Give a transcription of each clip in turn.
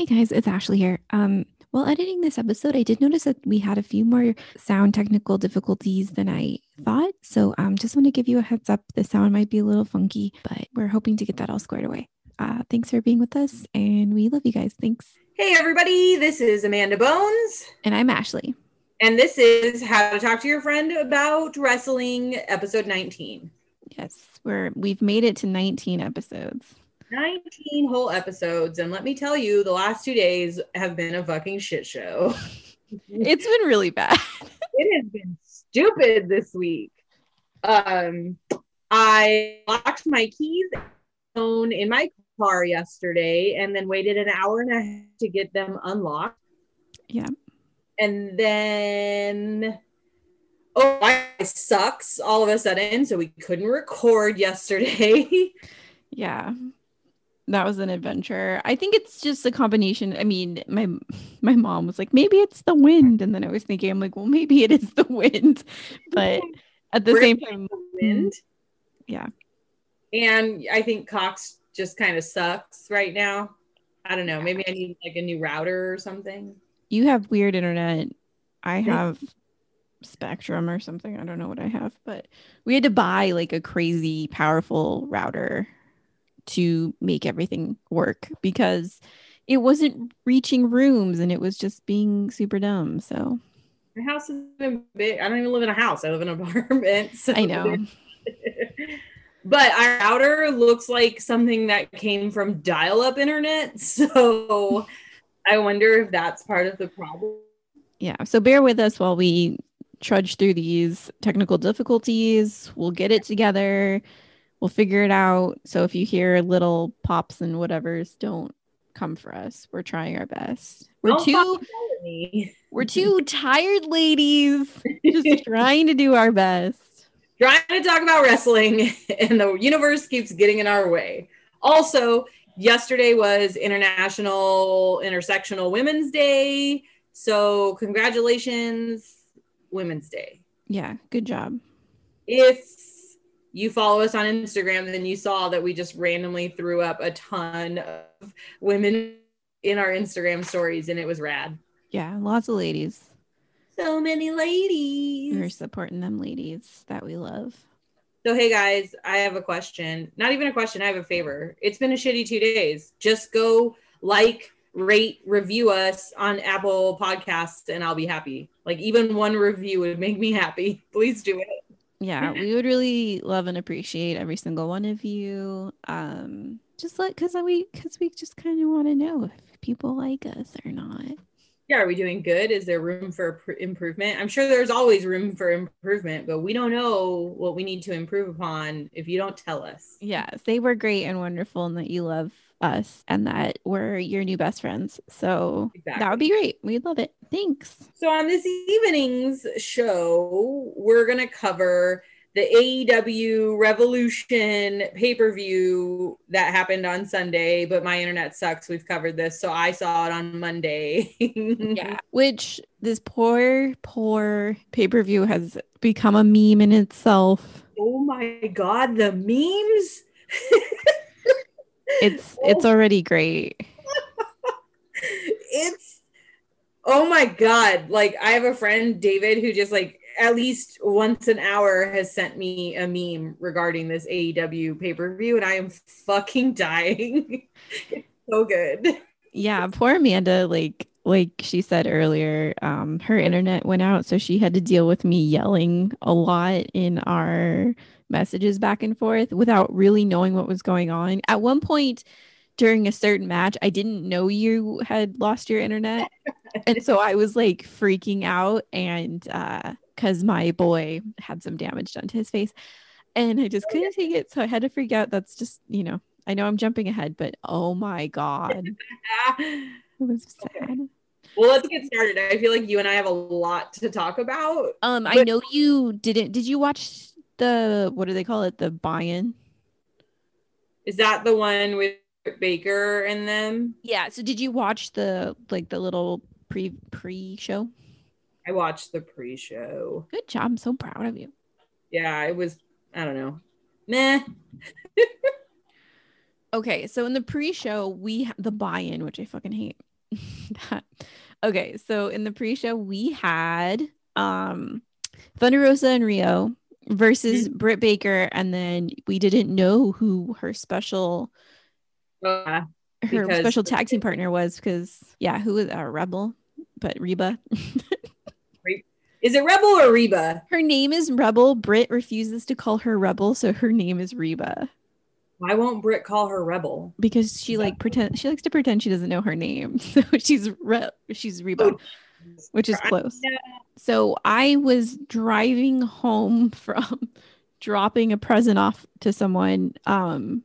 Hey guys, it's Ashley here. Um, while editing this episode, I did notice that we had a few more sound technical difficulties than I thought. So um, just want to give you a heads up. The sound might be a little funky, but we're hoping to get that all squared away. Uh, thanks for being with us, and we love you guys. Thanks. Hey, everybody, this is Amanda Bones, And I'm Ashley. and this is How to Talk to Your Friend About Wrestling, episode 19. Yes, we're we've made it to 19 episodes. 19 whole episodes, and let me tell you, the last two days have been a fucking shit show. It's been really bad. it has been stupid this week. Um, I locked my keys phone in my car yesterday and then waited an hour and a half to get them unlocked. Yeah. And then oh my sucks all of a sudden, so we couldn't record yesterday. Yeah. That was an adventure. I think it's just a combination. I mean, my my mom was like, maybe it's the wind. And then I was thinking, I'm like, well, maybe it is the wind. But at the We're same time, the wind. Yeah. And I think Cox just kind of sucks right now. I don't know. Maybe I need like a new router or something. you have weird internet. I have Spectrum or something. I don't know what I have, but we had to buy like a crazy powerful router to make everything work because it wasn't reaching rooms and it was just being super dumb. So My house is big. I don't even live in a house. I live in an apartment. So I know. but our router looks like something that came from dial-up internet. So I wonder if that's part of the problem. yeah so bear with us while we trudge through these technical difficulties we'll get it together we'll figure it out so if you hear little pops and whatevers don't come for us we're trying our best we're Don't two fucking yell at me. we're two tired ladies just trying to do our best trying to talk about wrestling and the universe keeps getting in our way. Also, yesterday was International Intersectional Women's Day. So, congratulations, Women's Day. yeah good job If you follow us on Instagram, then you saw that we just randomly threw up a ton of women in our Instagram stories and it was rad. yeah lots of ladies So many ladies. we're supporting them ladies that we love So, hey guys, I have a question. Not even a question, I have a favor. It's been a shitty two days. Just go like, rate, review us on Apple Podcasts, and I'll be happy. Like, even one review would make me happy. Please do it. Yeah we would really love and appreciate every single one of you um just like because we because we just kind of want to know if people like us or not Yeah, are we doing good? Is there room for pr- improvement? I'm sure there's always room for improvement, but we don't know what we need to improve upon if you don't tell us. yes they were great and wonderful and that you love us and that we're your new best friends. So that would be great. We'd love it. Thanks. So on this evening's show, we're gonna cover the AEW Revolution pay-per-view that happened on Sunday, but my internet sucks. We've covered this, so I saw it on Monday. yeah. Which this poor poor pay-per-view has become a meme in itself. Oh my god, the memes! it's it's already great. It's oh my god. Like i have a friend david who just like at least once an hour has sent me a meme regarding this aew pay-per-view and i am fucking dying. It's so good. Yeah, poor Amanda, like like she said earlier, um, her internet went out, so she had to deal with me yelling a lot in our messages back and forth without really knowing what was going on. At one point during a certain match, I didn't know you had lost your internet. and so I was like freaking out and uh because my boy had some damage done to his face and I just couldn't take it. So I had to freak out. That's just, you know, I know I'm jumping ahead, but oh my God. It was sad. Well, let's get started. I feel like you and I have a lot to talk about. Um, I know you didn't. Did you watch the what do they call it? The buy-in. Is that the one with Baker and them? Yeah. So did you watch the like the little pre pre show? I watched the pre-show. Good job. I'm so proud of you. Yeah, it was. I don't know. Meh. Okay, so in the pre-show, we ha- the buy-in, which I fucking hate. that. Okay, so in the pre-show, we had um Thunder Rosa and Riho versus Britt Baker, and then we didn't know who her special Uh, her special tag team partner was because yeah, who was a rebel, but Reba. is it Rebel or Reba? her name is Rebel. Britt refuses to call her Rebel, so her name is Reba Why won't Britt call her Rebel? because she like pretend she likes to pretend she doesn't know her name, so she's Re- she's Reba. Which is close. So I was driving home from dropping a present off to someone. Um,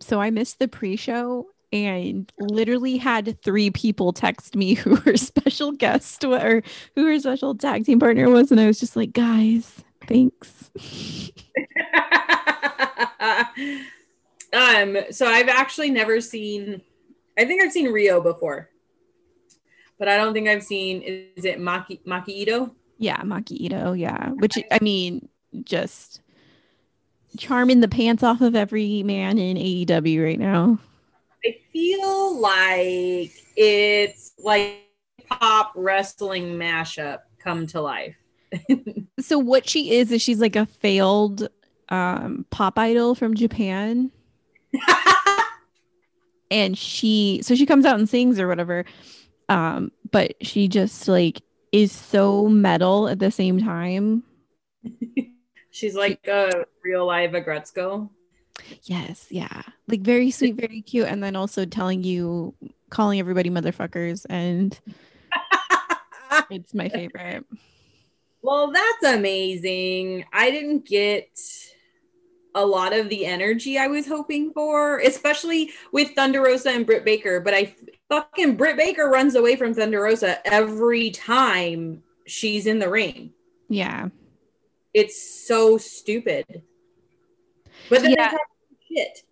so I missed the pre-show and literally had three people text me who her special guest wa- or who her special tag team partner was, and I was just like, guys, thanks. um, so I've actually never seen. I think I've seen Rio before, but I don't think I've seen. Is it Maki Maki Itoh? Yeah, Maki Itoh. Yeah, which I mean, just charming the pants off of every man in AEW right now. I feel like it's like pop wrestling mashup come to life. so what she is is she's like a failed um pop idol from Japan and she so she comes out and sings or whatever um but she just like is so metal at the same time She's like a real live Aggretsuko. yes yeah like very sweet very cute and then also telling you calling everybody motherfuckers and it's my favorite Well, that's amazing. I didn't get a lot of the energy I was hoping for, especially with Thunder Rosa and Britt Baker. But I fucking Britt Baker runs away from Thunder Rosa every time she's in the ring. yeah It's so stupid. But then Yeah. shit.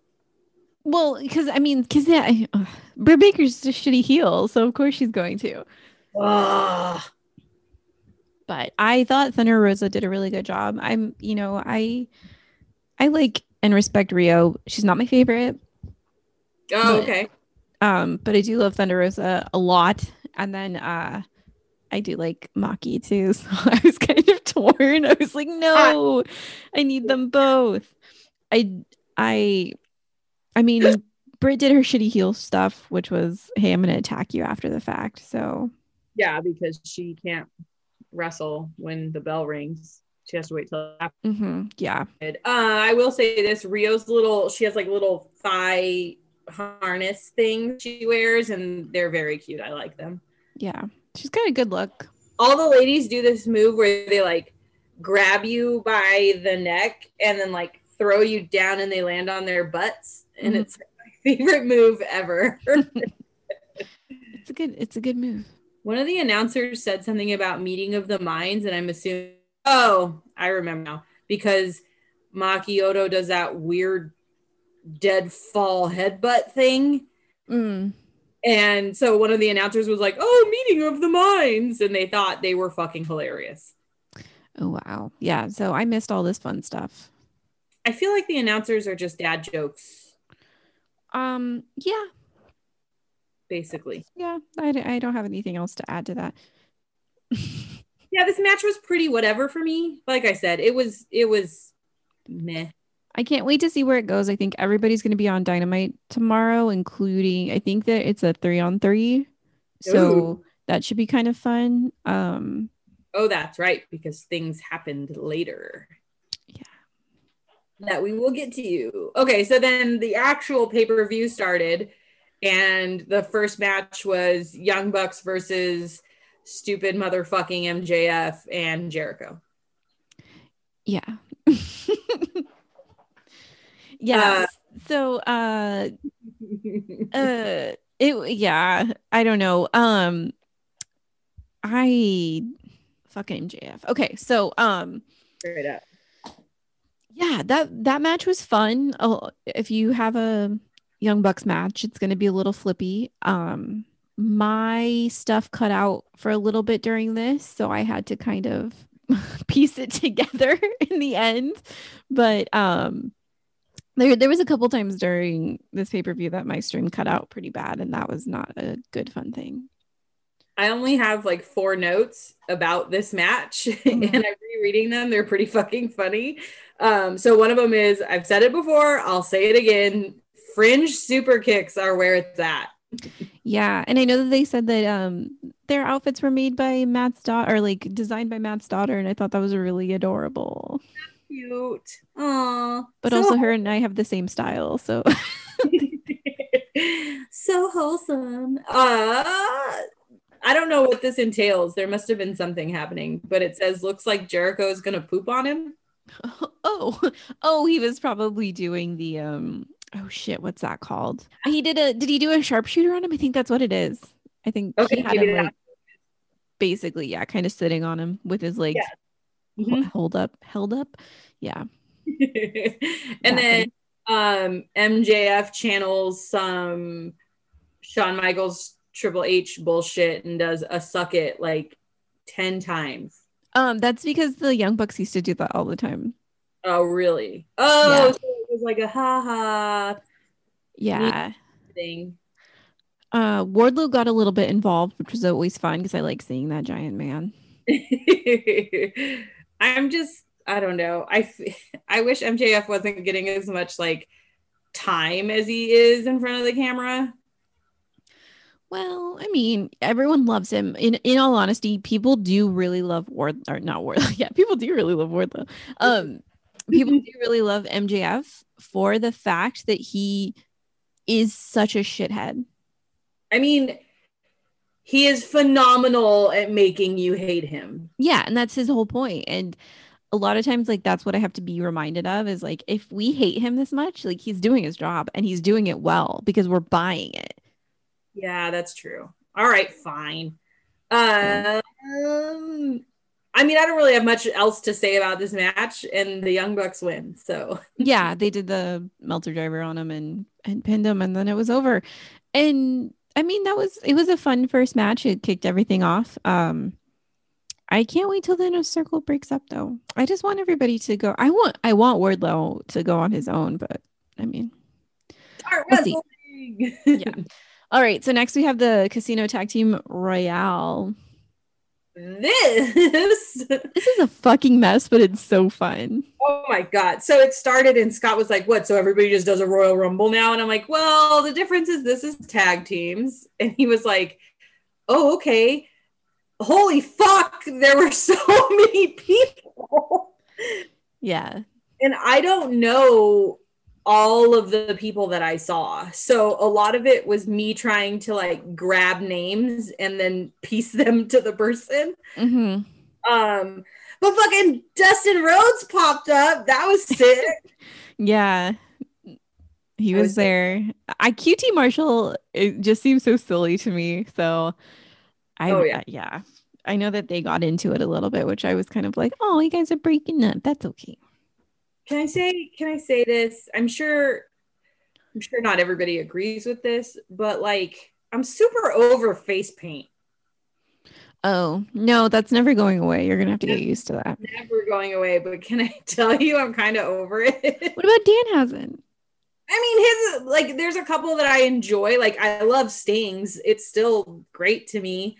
well because i mean because yeah ugh, Britt Baker's just shitty heel so of course she's going to Ugh. but I thought Thunder Rosa did a really good job. I'm, you know, I I like and respect Riho. She's not my favorite, Oh, okay. Um, but I do love Thunder Rosa a lot. And then uh I do like Maki too. So I was kind of torn. I was like, no, I need them both. I I I mean Britt did her shitty heel stuff, which was, hey, I'm gonna attack you after the fact. So Yeah, because she can't wrestle when the bell rings. She has to wait till after. mhm, yeah. Uh, I will say this: Riho's little. She has like little thigh harness thing she wears, and they're very cute. I like them. Yeah. She's got a good look. All the ladies do this move where they like grab you by the neck and then like throw you down, and they land on their butts, and Mhm. it's my favorite move ever. It's a good it's a good move. One of the announcers said something about meeting of the minds, and I'm assuming. Oh, I remember now because Maki Itoh does that weird dead fall headbutt thing. Mm. And so one of the announcers was like, "Oh, meeting of the minds," and they thought they were fucking hilarious. Oh wow. Yeah. So I missed all this fun stuff. I feel like the announcers are just dad jokes, Um. Yeah. basically. Yeah. I, I don't have anything else to add to that. Yeah, this match was pretty whatever for me. Like I said, it was it was meh. I can't wait to see where it goes. I think everybody's going to be on Dynamite tomorrow, including I think that it's a three on three, so Ooh. that should be kind of fun. Um. Oh, that's right, because things happened later. Yeah. That we will get to you. Okay, so then the actual pay per view started, and the first match was Young Bucks versus stupid motherfucking MJF and Jericho. Yeah. yes. so uh uh it yeah i don't know. Um i fucking mjf okay so um Straight up. yeah that that match was fun. Oh, if you have a young bucks match it's going to be a little flippy. Um my stuff cut out for a little bit during this so i had to kind of piece it together in the end. But um there there was a couple times during this pay-per-view that my stream cut out pretty bad and that was not a good fun thing I only have like four notes about this match Mhm. and I'm rereading them. They're pretty fucking funny. Um, so one of them is I've said it before, I'll say it again. Fringe super kicks are where it's at. Yeah, and I know that they said that um their outfits were made by Matt's daughter or like designed by Matt's daughter, and I thought that was really adorable. Cute. Aww. But So also her and I have the same style, so so wholesome. Uh I don't know what this entails. There must have been something happening, but it says looks like Jericho is gonna poop on him. oh oh he was probably doing the um oh shit what's that called? He did a did he do a sharpshooter on him? I think that's what it is. I think Okay, he had him like basically yeah, kind of sitting on him with his legs Yeah. Mhm. hold up held up. Yeah, and then um MJF channels some Shawn Michaels Triple H bullshit and does a suck it like 10 times. um that's because the Young Bucks used to do that all the time. Oh, really? Oh, Yeah. so it was like a ha ha Yeah. thing. Uh, Wardlow got a little bit involved, which was always fun because I like seeing that giant man. I'm just, I don't know. I I wish MJF wasn't getting as much like time as he is in front of the camera. Well, I mean, everyone loves him. In in all honesty, people do really love Ward or not Wardlow. Yeah, people do really love Wardlow. Um, people do really love MJF for the fact that he is such a shithead. I mean, he is phenomenal at making you hate him. Yeah, and that's his whole point. And a lot of times, like that's what I have to be reminded of is like if we hate him this much, like he's doing his job and he's doing it well because we're buying it. Yeah, that's true. All right, fine. Um, I mean, I don't really have much else to say about this match, and the Young Bucks win. So yeah, they did the Meltzer driver on him and and pinned him, and then it was over. And I mean, that was it was a fun first match. It kicked everything off. Um, I can't wait till the inner circle breaks up, though. I just want everybody to go. I want I want Wardlow to go on his own, but I mean, Start We'll see. Yeah. all right. So next we have the Casino Tag Team Royale. This. This is a fucking mess, but it's so fun. Oh my god! So it started, and Scott was like, "What? So everybody just does a Royal Rumble now?" And I'm like, "Well, the difference is this is tag teams." And he was like, "Oh, okay." Holy fuck! There were so many people. Yeah. and I don't know all of the people that I saw. So a lot of it was me trying to like grab names and then piece them to the person. hmm Um, but fucking Dustin Rhodes popped up. That was sick. Yeah. He was was- there. I QT Marshall, it just seems so silly to me. So I Oh, yeah. uh, yeah. I know that they got into it a little bit, which I was kind of like, oh, you guys are breaking up. That's okay. Can I say can I say this? I'm sure I'm sure not everybody agrees with this, but like I'm super over face paint. Oh, no, that's never going away. You're gonna have to get used to that. Never going away, but can I tell you I'm kind of over it? What about Danhausen? I mean, his like, there's a couple that I enjoy. Like, I love Stings. It's still great to me.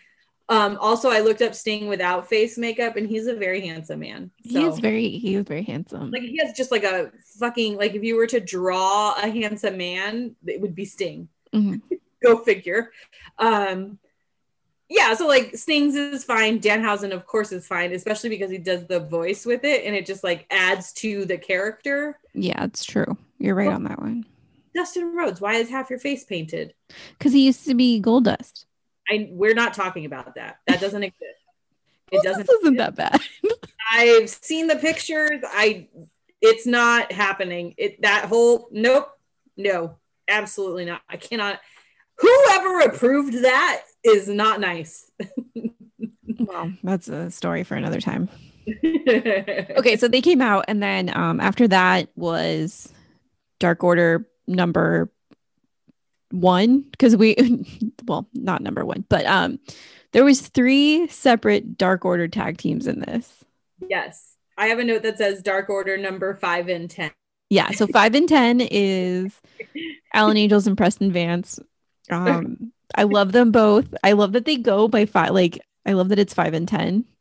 Um, also, I looked up Sting without face makeup, and he's a very handsome man. He is very he is very handsome. like, he has just like a fucking like, if you were to draw a handsome man, it would be Sting. Mhm. Go figure. Um, yeah, so like Stings is fine. Danhausen, of course, is fine, especially because he does the voice with it, and it just like adds to the character. Yeah, it's true. You're right on that one. Dustin Rhodes, why is half your face painted? Because he used to be Gold Dust. I we're not talking about that. That doesn't exist. It doesn't. Dust isn't that bad. I've seen the pictures. I it's not happening. It that whole nope, no, absolutely not. I cannot. Whoever approved that is not nice. Well, that's a story for another time. Okay, so they came out, and then um, after that was Dark Order number one because we, well, not number one, but um, there was three separate Dark Order tag teams in this. Yes. I have a note that says Dark Order number five and 10. Yeah, so five and ten is Alan Angels and Preston Vance. Um, I love them both. I love that they go by five. Like, I love that it's five and ten.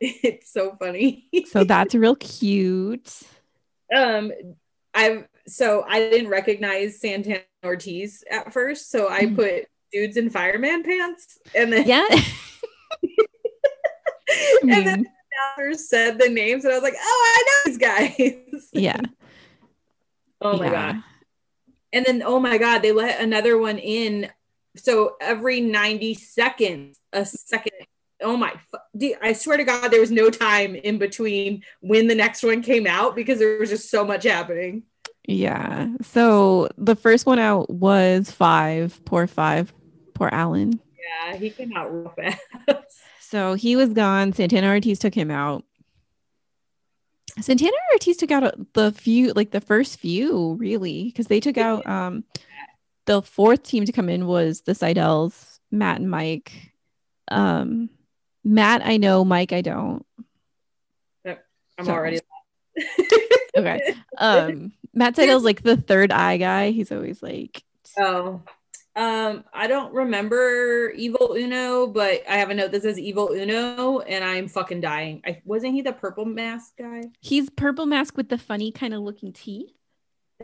It's so funny. So that's real cute. um, I've so I didn't recognize Santana Ortiz at first, so I Mhm. put dudes in fireman pants, and then Yeah. And then mean, the announcers said the names, and I was like, oh, I know these guys. yeah. oh my yeah. god. And then, oh my God, they let another one in. So every 90 seconds, a second. Oh my, dude, I swear to God, there was no time in between when the next one came out because there was just so much happening. Yeah. So the first one out was five. Poor five. Poor Alan. Yeah, he came out real fast. So he was gone. Santana Ortiz took him out. Santana Ortiz took out the few, like the first few, really, because they took out um the fourth team to come in was the Sydals, Matt and Mike. Um Matt, I know, Mike, I don't. I'm So- already. Okay. Um Matt Sydal's like the third eye guy. He's always like Oh, um, I don't remember Evil Uno, but I have a note that says Evil Uno, and I'm fucking dying. I wasn't he the purple mask guy? he's purple mask with the funny kind of looking teeth.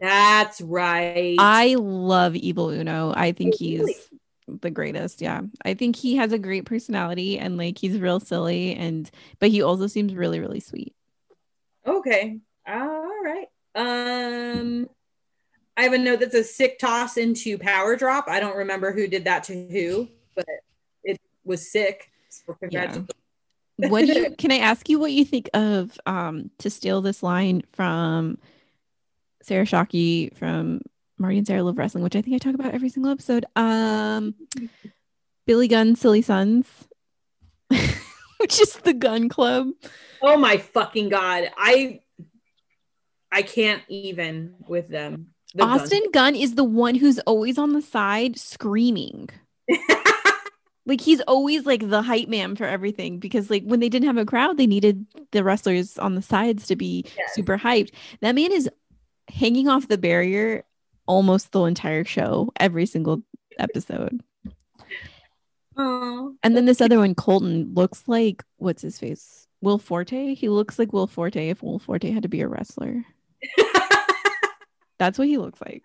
That's right. I love Evil Uno. I think Oh, really? he's the greatest. Yeah. I think he has a great personality and like he's real silly and but he also seems really, really sweet. Okay. All right. Um I have a note that says sick toss into power drop. I don't remember who did that to who, but it was sick. So congratulations. What do you can I ask you what you think of um to steal this line from Sarah Shockey from Marty and Sarah Love Wrestling, which I think I talk about every single episode. Um Billy Gunn, Silly Sons, which is the gun club. Oh my fucking god. I I can't even with them. The. Austin Gunn is the one who's always on the side screaming. Like he's always like the hype man for everything because like when they didn't have a crowd, they needed the wrestlers on the sides to be super hyped. That man is hanging off the barrier almost the entire show, every single episode. Oh. And then this other one, Colton, looks like what's his face? Will Forte. He looks like Will Forte if Will Forte had to be a wrestler. That's what he looks like.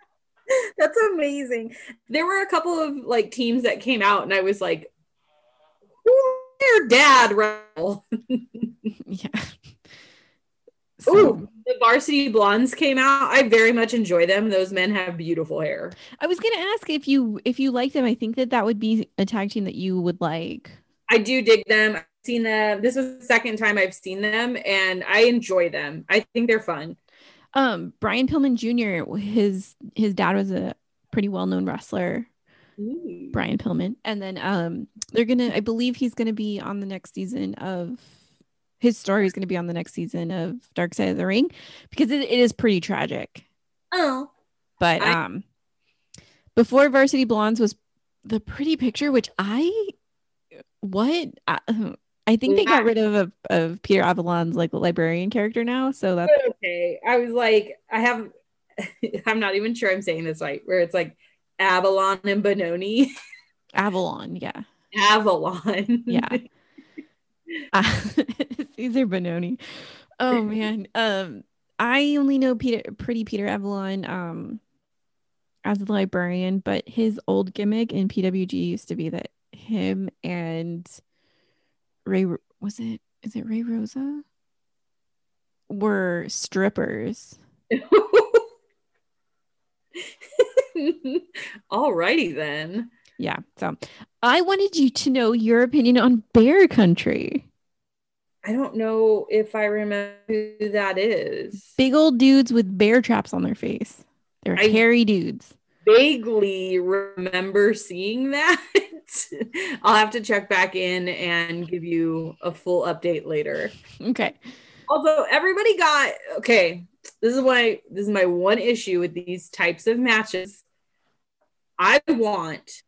That's amazing. There were a couple of like teams that came out, and I was like, "Who their dad?" wrestle?" Yeah. Ooh, the varsity blondes came out. I very much enjoy them. Those men have beautiful hair. I was gonna ask if you if you like them. I think that that would be a tag team that you would like. I do dig them. I've seen them. This was the second time I've seen them, and I enjoy them. I think they're fun. Um, Brian Pillman Jr. His his dad was a pretty well known wrestler, Brian Pillman, and then um they're gonna. I believe he's gonna be on the next season of. His story is going to be on the next season of Dark Side of the Ring because it, it is pretty tragic. Oh, But I- um, before Varsity Blondes was the Pretty Picture, which I what I, I think they got rid of, of of Peter Avalon's like librarian character now. So that's okay. I was like, I have. I'm not even sure I'm saying this right. Where it's like Avalon and Bononi. Avalon. Yeah, Avalon. yeah. Uh, Cezar Bononi. Oh man. Um, I only know Peter, Pretty Peter Avalon, um, as the librarian, but his old gimmick in PWG used to be that him and Ray was it? Is it Ray Rosa? Were strippers. Alrighty then. Yeah. So I wanted you to know your opinion on Bear Country. I don't know if I remember who that is. Big old dudes with bear traps on their face. They're I- hairy dudes. vaguely remember seeing that. I'll have to check back in and give you a full update later. Okay. Although everybody got okay, this is why this is my one issue with these types of matches. I want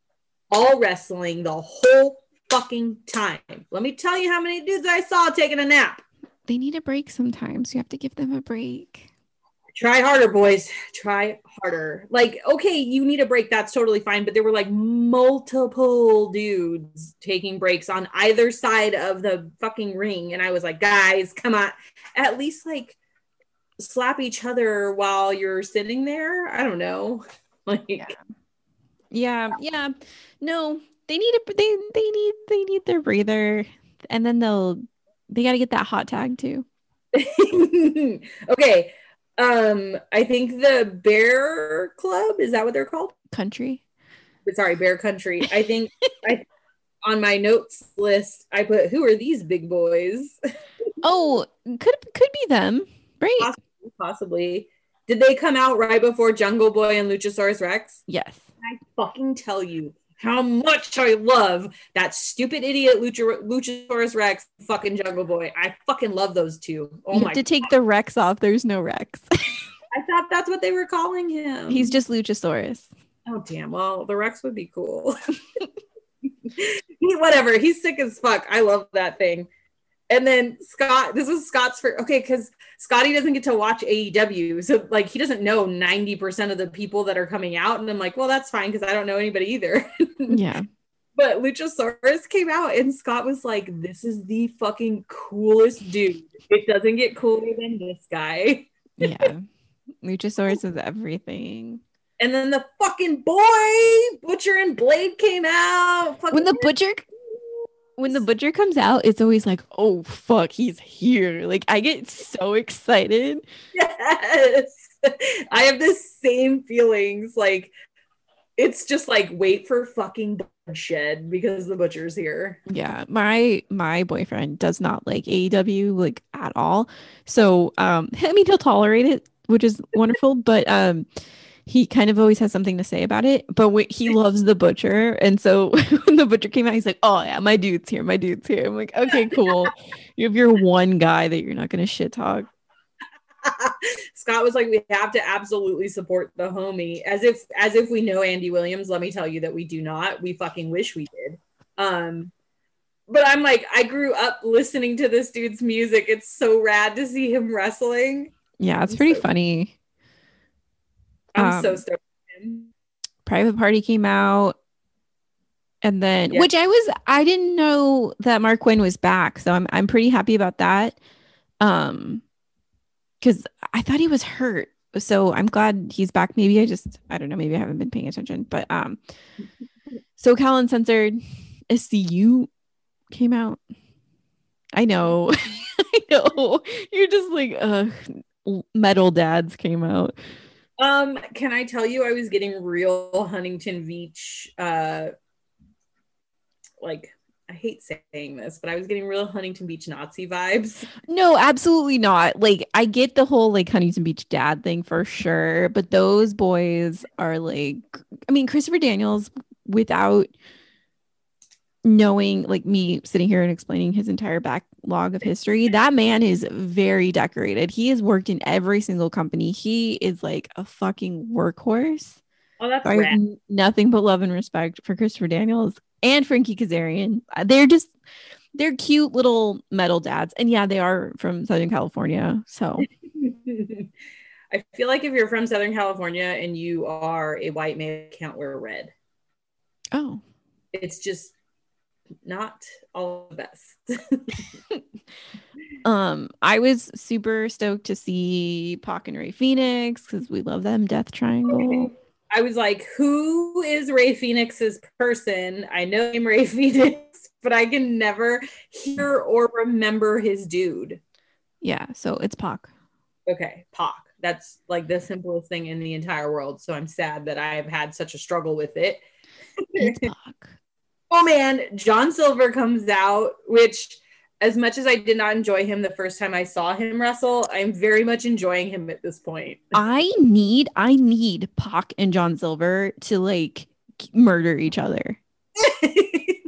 all wrestling the whole fucking time. Let me tell you how many dudes I saw taking a nap. They need a break sometimes. You have to give them a break. Try harder, boys. Try harder. Like, okay, you need a break. That's totally fine. But there were like multiple dudes taking breaks on either side of the fucking ring. And I was like, guys, come on. At least like slap each other while you're sitting there. I don't know. Like, Yeah. Yeah, yeah. No, they need a they they need they need their breather and then they'll they got to get that hot tag too. okay. Um, I think the Bear Club is that what they're called? Country. Sorry, Bear Country. I think I on my notes list I put who are these big boys? Oh, could could be them. Right? Possibly. Possibly. Did they come out right before Jungle Boy and Luchasaurus Rex? Yes. I fucking tell you how much I love that stupid idiot Lucha, Luchasaurus Rex, fucking Jungle Boy. I fucking love those two. Oh you my! have to take the Rex off. There's no Rex. I thought that's what they were calling him. He's just Luchasaurus. oh damn. Well, the Rex would be cool. he, whatever. He's sick as fuck. I love that thing. And then Scott, this was Scott's for okay, because Scotty doesn't get to watch AEW. So like he doesn't know 90% of the people that are coming out. And I'm like, well, that's fine because I don't know anybody either. Yeah. but Luchasaurus came out and Scott was like, This is the fucking coolest dude. It doesn't get cooler than this guy. Yeah. Luchasaurus is everything. And then the fucking boy, Butcher and Blade came out. When the butcher when the butcher comes out, it's always like, oh fuck, he's here. Like I get so excited. yes, I have the same feelings. Like it's just like wait for fucking shed because the butcher's here. Yeah, my my boyfriend does not like AEW like at all. So um I mean he'll tolerate it, which is wonderful, but um he kind of always has something to say about it. But wh- he loves the butcher, and so when the butcher came out, he's like, "Oh yeah, my dude's here, my dude's here." I'm like, "Okay, cool." you have your one guy that you're not gonna shit talk. Scott was like, we have to absolutely support the homie, as if as if we know Andy Williams. Let me tell you that we do not. We fucking wish we did. Um, but I'm like, I grew up listening to this dude's music. It's so rad to see him wrestling. Yeah, it's pretty so- funny. I'm so Um, stoked. Private Party came out. And then Yeah. which I was I didn't know that Marq Quen was back. So I'm I'm pretty happy about that. Um cuz I thought he was hurt. So I'm glad he's back. Maybe I just I don't know, maybe I haven't been paying attention, but um so Cal Uncensored SCU came out. I know. I know. You're just like uh metal dads came out. Um, can I tell you, I was getting real Huntington Beach, uh, like I hate saying this, but I was getting real Huntington Beach Nazi vibes. No, absolutely not. Like I get the whole like Huntington Beach dad thing for sure, but those boys are like I mean Christopher Daniels without knowing like me sitting here and explaining his entire backlog of history, that man is very decorated. He has worked in every single company. He is like a fucking workhorse. Oh, that's n- nothing but love and respect for Christopher Daniels and Frankie Kazarian. Uh, They're just they're cute little metal dads, and yeah, they are from Southern California. So I feel like if you're from Southern California and you are a white man can't wear red. oh, It's just not all the best. um, I was super stoked to see Pac and Rey Fénix because we love them Death Triangle. I was like, who is Rey Fénix's person? I know him Ray Phoenix, but I can never hear or remember his dude. Yeah, so it's Pac. Okay, Pac. That's like the simplest thing in the entire world. So I'm sad that I have had such a struggle with it. It's Pac. Oh man, John Silver comes out, which as much as I did not enjoy him the first time I saw him wrestle, I'm very much enjoying him at this point. I need I need Pac and John Silver to like murder each other.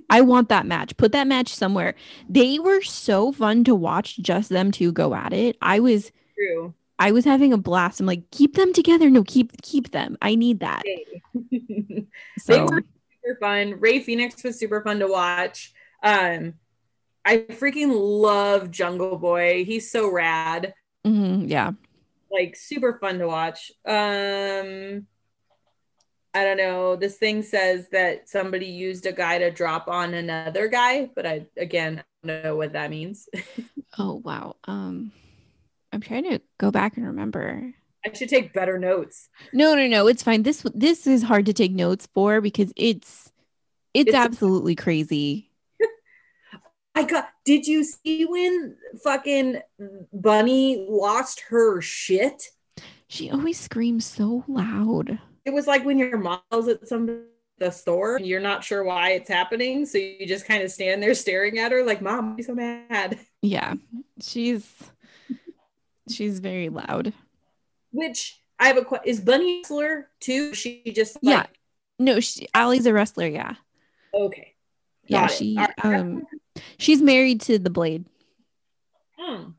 I want that match. Put that match somewhere. They were so fun to watch just them two go at it. I was True. I was having a blast. I'm like, keep them together. No, keep keep them. I need that. they So were super fun. Rey Fénix was super fun to watch. Um, I freaking love Jungle Boy. He's so rad. mhm, yeah. Like super fun to watch. Um, I don't know. This thing says that somebody used a guy to drop on another guy, but I again I don't know what that means. Oh wow. Um I'm trying to go back and remember. I should take better notes. No, no, no. It's fine. This this is hard to take notes for because it's it's, It's- absolutely crazy. I got. Did you see when fucking Bunny lost her shit? She always screams so loud. It was like when your mom yells at some the store and you're not sure why it's happening, so you just kind of stand there staring at her like, "Mom, I'm so mad." Yeah. She's she's very loud. Which I have a question: Is Bunny a wrestler too? She just Yeah. No, she Allie's a wrestler, yeah. Okay. Yeah, it. she right. um she's married to the blade. Hmm.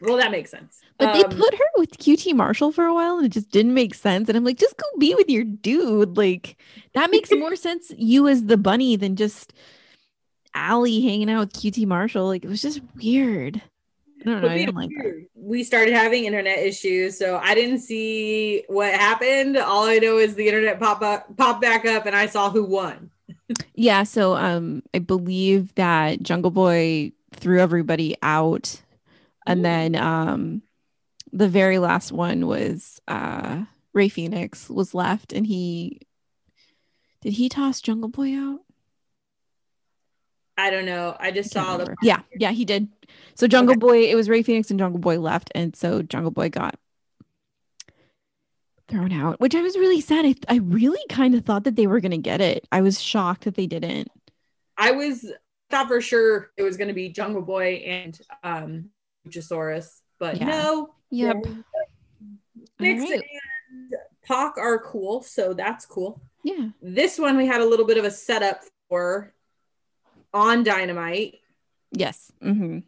Well, that makes sense. But they Um, put her with QT Marshall for a while and it just didn't make sense. And I'm like, just go be with your dude. Like that makes more sense you as the bunny than just Allie hanging out with QT Marshall. Like it was just weird. I don't know. I we- didn't like that. we started having internet issues, so I didn't see what happened. All I know is the internet pop up, pop back up, and I saw who won. Yeah, so um I believe that Jungle Boy threw everybody out and Ooh. then um the very last one was uh Rey Fénix was left and he did he toss Jungle Boy out? I don't know. I just saw the. Yeah, yeah, he did. So Jungle Boy, it was Rey Fénix and Jungle Boy left and so Jungle Boy got thrown out, which I was really sad. I, I really kind of thought that they were going to get it. I was shocked that they didn't. I was thought for sure it was going to be Jungle Boy and um Luchasaurus, but Yeah. no. Yep. All right. and Pac are cool, so that's cool. Yeah. This one we had a little bit of a setup for on Dynamite. Yes. hmm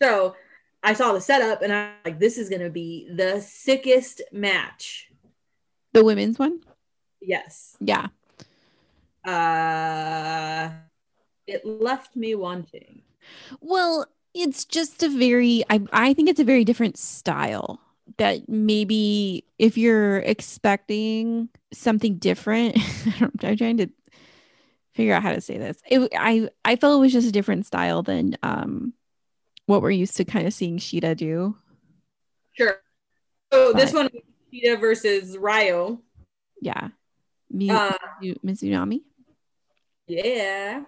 So I saw the setup and I'm like, this is gonna be the sickest match. The women's one? Yes. Yeah. Uh it left me wanting. Well, it's just a very I I think it's a very different style that maybe if you're expecting something different, I'm trying to figure out how to say this. It, I I felt it was just a different style than um what we're used to kind of seeing Shida do. Sure. So this one was Shida versus Ryo. Yeah. Mi- Uh, Mizu- Mizunami? yeah.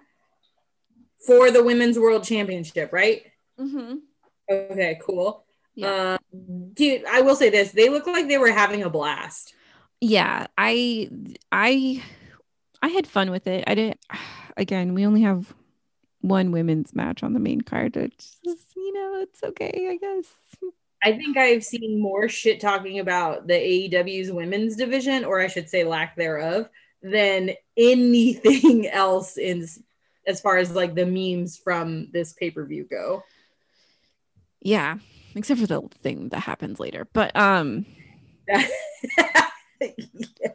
For the women's world championship, right? Mm-hmm. Okay, cool. Yeah. Um, dude, I will say this: they look like they were having a blast. yeah i i i had fun with it i didn't again we only have one women's match on the main card it's just, you know it's okay i guess I think I've seen more shit talking about the AEW's women's division, or I should say, lack thereof, than anything else in as far as like the memes from this pay per view go. yeah except for the thing that happens later but um Yeah.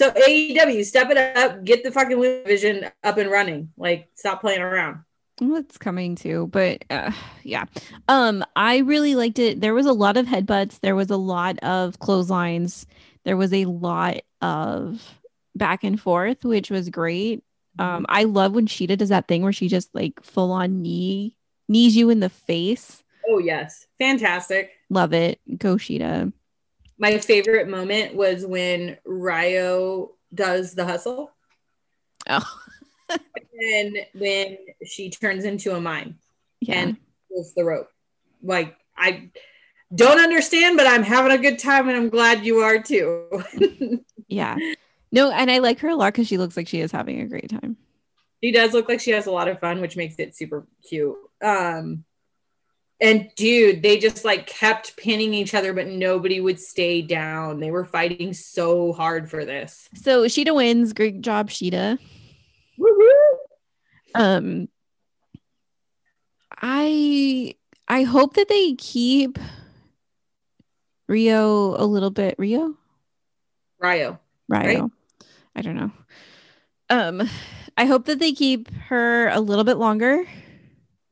So AEW, step it up, get the fucking women's division up and running. Like, stop playing around. well, it's coming too but uh, yeah um i really liked it there was a lot of headbutts there was a lot of clotheslines there was a lot of back and forth which was great Um, I love when Shida does that thing where she just like full on knee knees you in the face. Oh yes, fantastic. Love it. Go Shida. My favorite moment was when Ryo does the hustle, Oh, and when she turns into a mime yeah. and pulls the rope. Like I don't understand, but I'm having a good time, and I'm glad you are too. yeah. No, and I like her a lot because she looks like she is having a great time. She does look like she has a lot of fun, which makes it super cute. Um, and dude, they just like kept pinning each other, but nobody would stay down. They were fighting so hard for this. So Shida wins. Great job, Shida. Woo-hoo! Um, I I hope that they keep Rio a little bit. Rio, Ryo. Rio. Right. I don't know. Um, I hope that they keep her a little bit longer.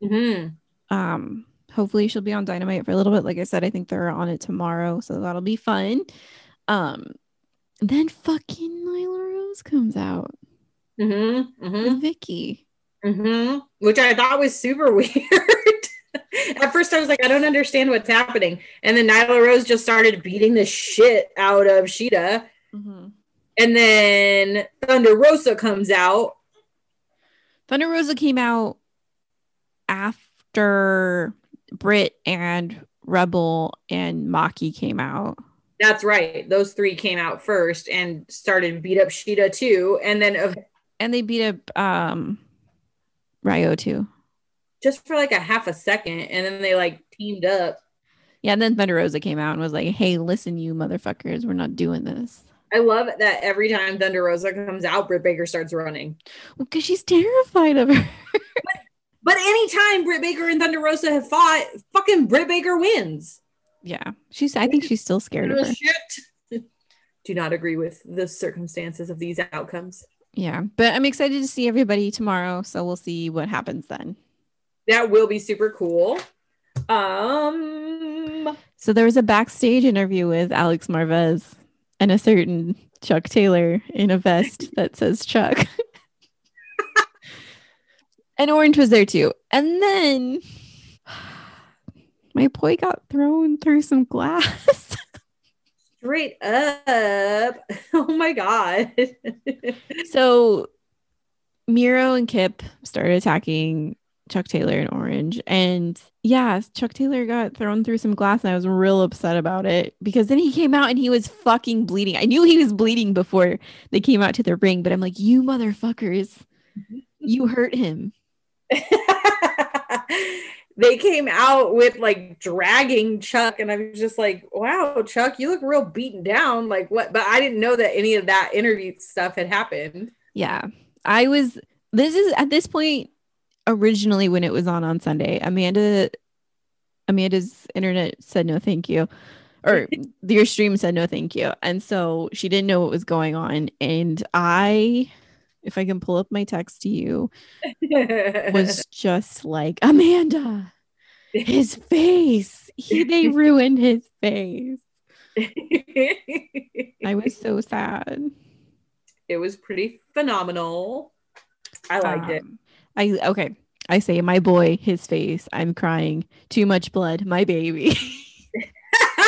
hmm Um, hopefully she'll be on Dynamite for a little bit. Like I said, I think they're on it tomorrow, so that'll be fun. Um, then fucking Nyla Rose comes out hmm hmm with Vickie. hmm Which I thought was super weird. At first, I was like, I don't understand what's happening. And then Nyla Rose just started beating the shit out of Shida. And then Thunder Rosa comes out. Thunder Rosa came out after Britt and Rebel and Maki came out. That's right. Those three came out first and started beat up Shida too. And then And they beat up um Riho too. just for like a half a second, and then they like teamed up. Yeah, and then Thunder Rosa came out and was like, Hey, listen, you motherfuckers, we're not doing this. I love that every time Thunder Rosa comes out, Britt Baker starts running. Well, because she's terrified of her. But anytime Britt Baker and Thunder Rosa have fought, fucking Britt Baker wins. yeah. She's I think she's still scared of her. Shit. Do not agree with the circumstances of these outcomes. Yeah. But I'm excited to see everybody tomorrow. So we'll see what happens then. That will be super cool. Um, So there was a backstage interview with Alex Marvez and a certain Chuck Taylor in a vest that says Chuck. and Orange was there too. And then my boy got thrown through some glass. straight up. Oh my god. so Miro and Kip started attacking Chuck Taylor and Orange. And yeah, Chuck Taylor got thrown through some glass and I was real upset about it because then he came out and he was fucking bleeding. I knew he was bleeding before they came out to the ring, but I'm like, you motherfuckers, mm-hmm. you hurt him. they came out with like dragging Chuck, and I was just like, wow, Chuck, you look real beaten down. Like, what? But I didn't know that any of that interview stuff had happened. Yeah. I was, this is at this point, originally when it was on on Sunday, Amanda, Amanda's internet said no thank you. Or your stream said no thank you. And so she didn't know what was going on. And I, if I can pull up my text to you, was just like, Amanda, his face. He, they ruined his face. I was so sad. it was pretty phenomenal. I liked it. Um, I okay. I say my boy, his face. I'm crying. Too much blood, my baby.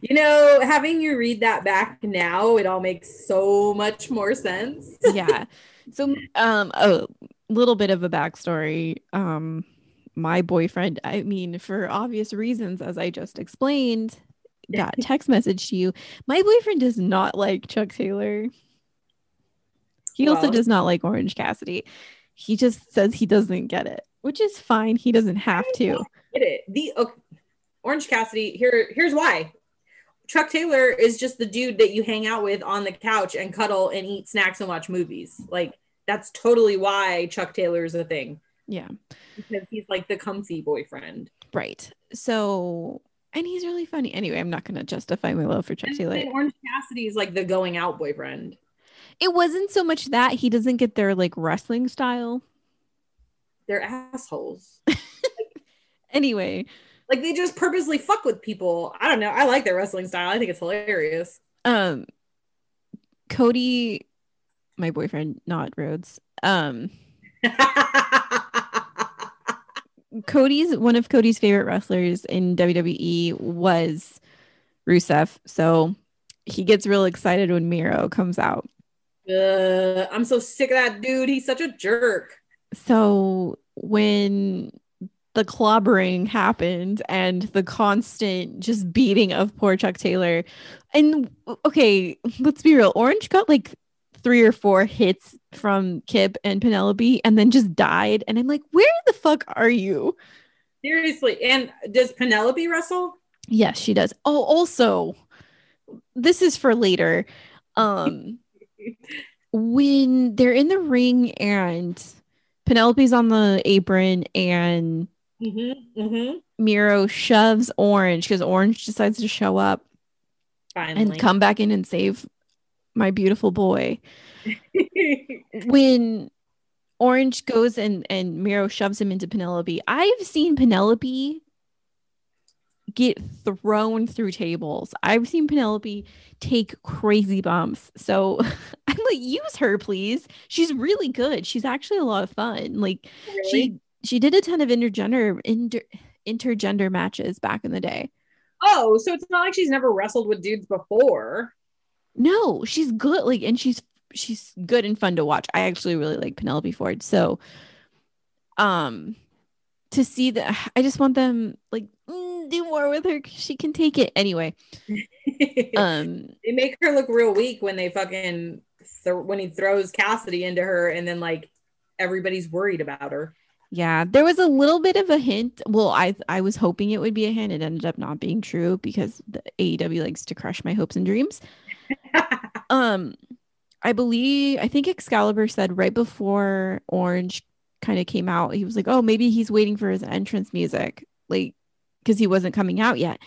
you know, having you read that back now, it all makes so much more sense. yeah. So um a little bit of a backstory. Um my boyfriend, I mean, for obvious reasons, as I just explained, got text message to you. My boyfriend does not like Chuck Taylor. He also does not like Orange Cassidy. He just says he doesn't get it, which is fine. He doesn't have to. Get it? The okay, Orange Cassidy. Here, here's why. Chuck Taylor is just the dude that you hang out with on the couch and cuddle and eat snacks and watch movies. Like that's totally why Chuck Taylor is a thing Yeah. because he's like the comfy boyfriend. Right. So, and he's really funny. Anyway, I'm not going to justify my love for Chuck And Taylor. Orange Cassidy is like the going out boyfriend. It wasn't so much that he doesn't get their like wrestling style. They're assholes. Anyway, Like they just purposely fuck with people. I don't know. I like their wrestling style. I think it's hilarious. um Cody my boyfriend, not Rhodes. Um Cody's one of Cody's favorite wrestlers in WWE was Rusev. So he gets real excited when Miro comes out. Ugh, I'm so sick of that dude. He's such a jerk. So when the clobbering happened and the constant just beating of poor Chuck Taylor, and okay, let's be real, Orange got like three or four hits from Kip and Penelope and then just died. And I'm like, where the fuck are you? Seriously. And does Penelope wrestle? Yes, she does. Oh, also, this is for later. Um when they're in the ring and Penelope's on the apron and Mm-hmm. Mm-hmm. Miro shoves Orange because Orange decides to show up Finally. and come back in and save my beautiful boy. when Orange goes and and Miro shoves him into Penelope, I've seen Penelope get thrown through tables. I've seen Penelope take crazy bumps. So I'm like, use her, please. She's really good. She's actually a lot of fun. Like Really? she she did a ton of intergender inter, intergender matches back in the day. oh, so it's not like she's never wrestled with dudes before. No, she's good. Like, and she's she's good and fun to watch. I actually really like Penelope Ford. So, um, to see that, I just want them like mm, do more with her. She can take it anyway. Um, they make her look real weak when they fucking th- when he throws Cassidy into her, and then like everybody's worried about her. Yeah, there was a little bit of a hint. Well, I I was hoping it would be a hint. It ended up not being true because the AEW likes to crush my hopes and dreams. um i believe i think excalibur said right before orange kind of came out he was like oh maybe he's waiting for his entrance music like because he wasn't coming out yet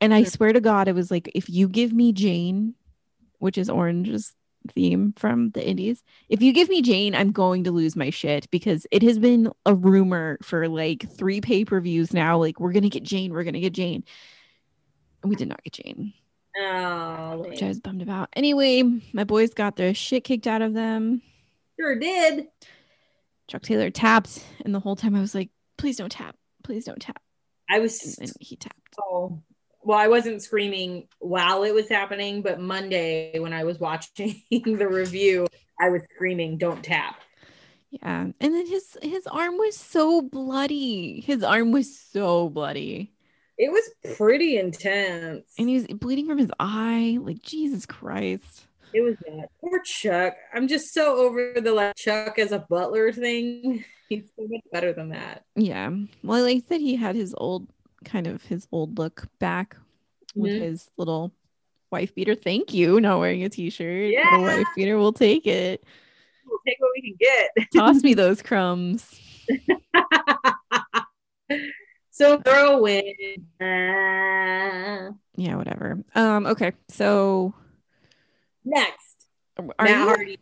and i swear to god it was like if you give me jane which is orange's theme from the indies if you give me jane i'm going to lose my shit because it has been a rumor for like three pay-per-views now like we're gonna get jane we're gonna get jane and we did not get jane Oh, which I was bummed about. Anyway, my boys got their shit kicked out of them. sure did. Chuck Taylor tapped, and the whole time I was like, please don't tap. Please don't tap. I And was then he tapped. so well. I wasn't screaming while it was happening, but Monday when I was watching the review, I was screaming, "Don't tap." Yeah. And then his his arm was so bloody. His arm was so bloody. It was pretty intense. And he was bleeding from his eye. Like Jesus Christ. It was bad. Poor Chuck. I'm just so over the like Chuck as a butler thing. He's so much better than that. Yeah. Well, I like that he had his old kind of his old look back with Mhm. his little wife beater. Thank you. Not wearing a t-shirt. Yeah. Little wife beater. We'll take it. We'll take what we can get. Toss me those crumbs. so throw a win. Uh, Yeah, whatever. Um, okay. So next, are Matt you Hardy.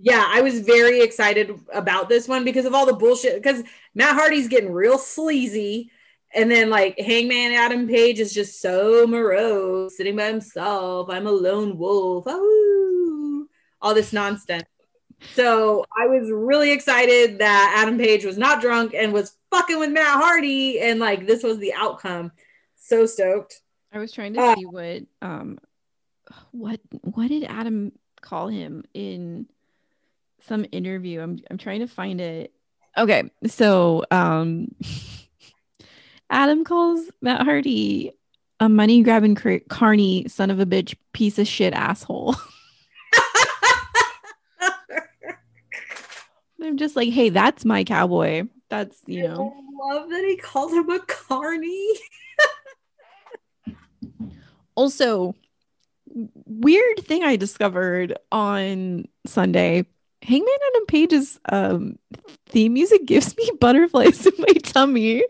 Yeah, I was very excited about this one because of all the bullshit. Because Matt Hardy's getting real sleazy. And then like Hangman Adam Page is just so morose, sitting by himself. I'm a lone wolf. Oh, all this nonsense. So I was really excited that Adam Page was not drunk and was fucking with Matt Hardy, and like this was the outcome. So stoked. I was trying to Uh, see what um what what did Adam call him in some interview. I'm I'm trying to find it. Okay, so um Adam calls Matt Hardy a money grabbing cr- carny son of a bitch piece of shit asshole. I'm just like, hey, that's my cowboy. That's you know. I love that he called him a carny. Also, weird thing I discovered on Sunday. Hangman Adam Page's um, theme music gives me butterflies in my tummy.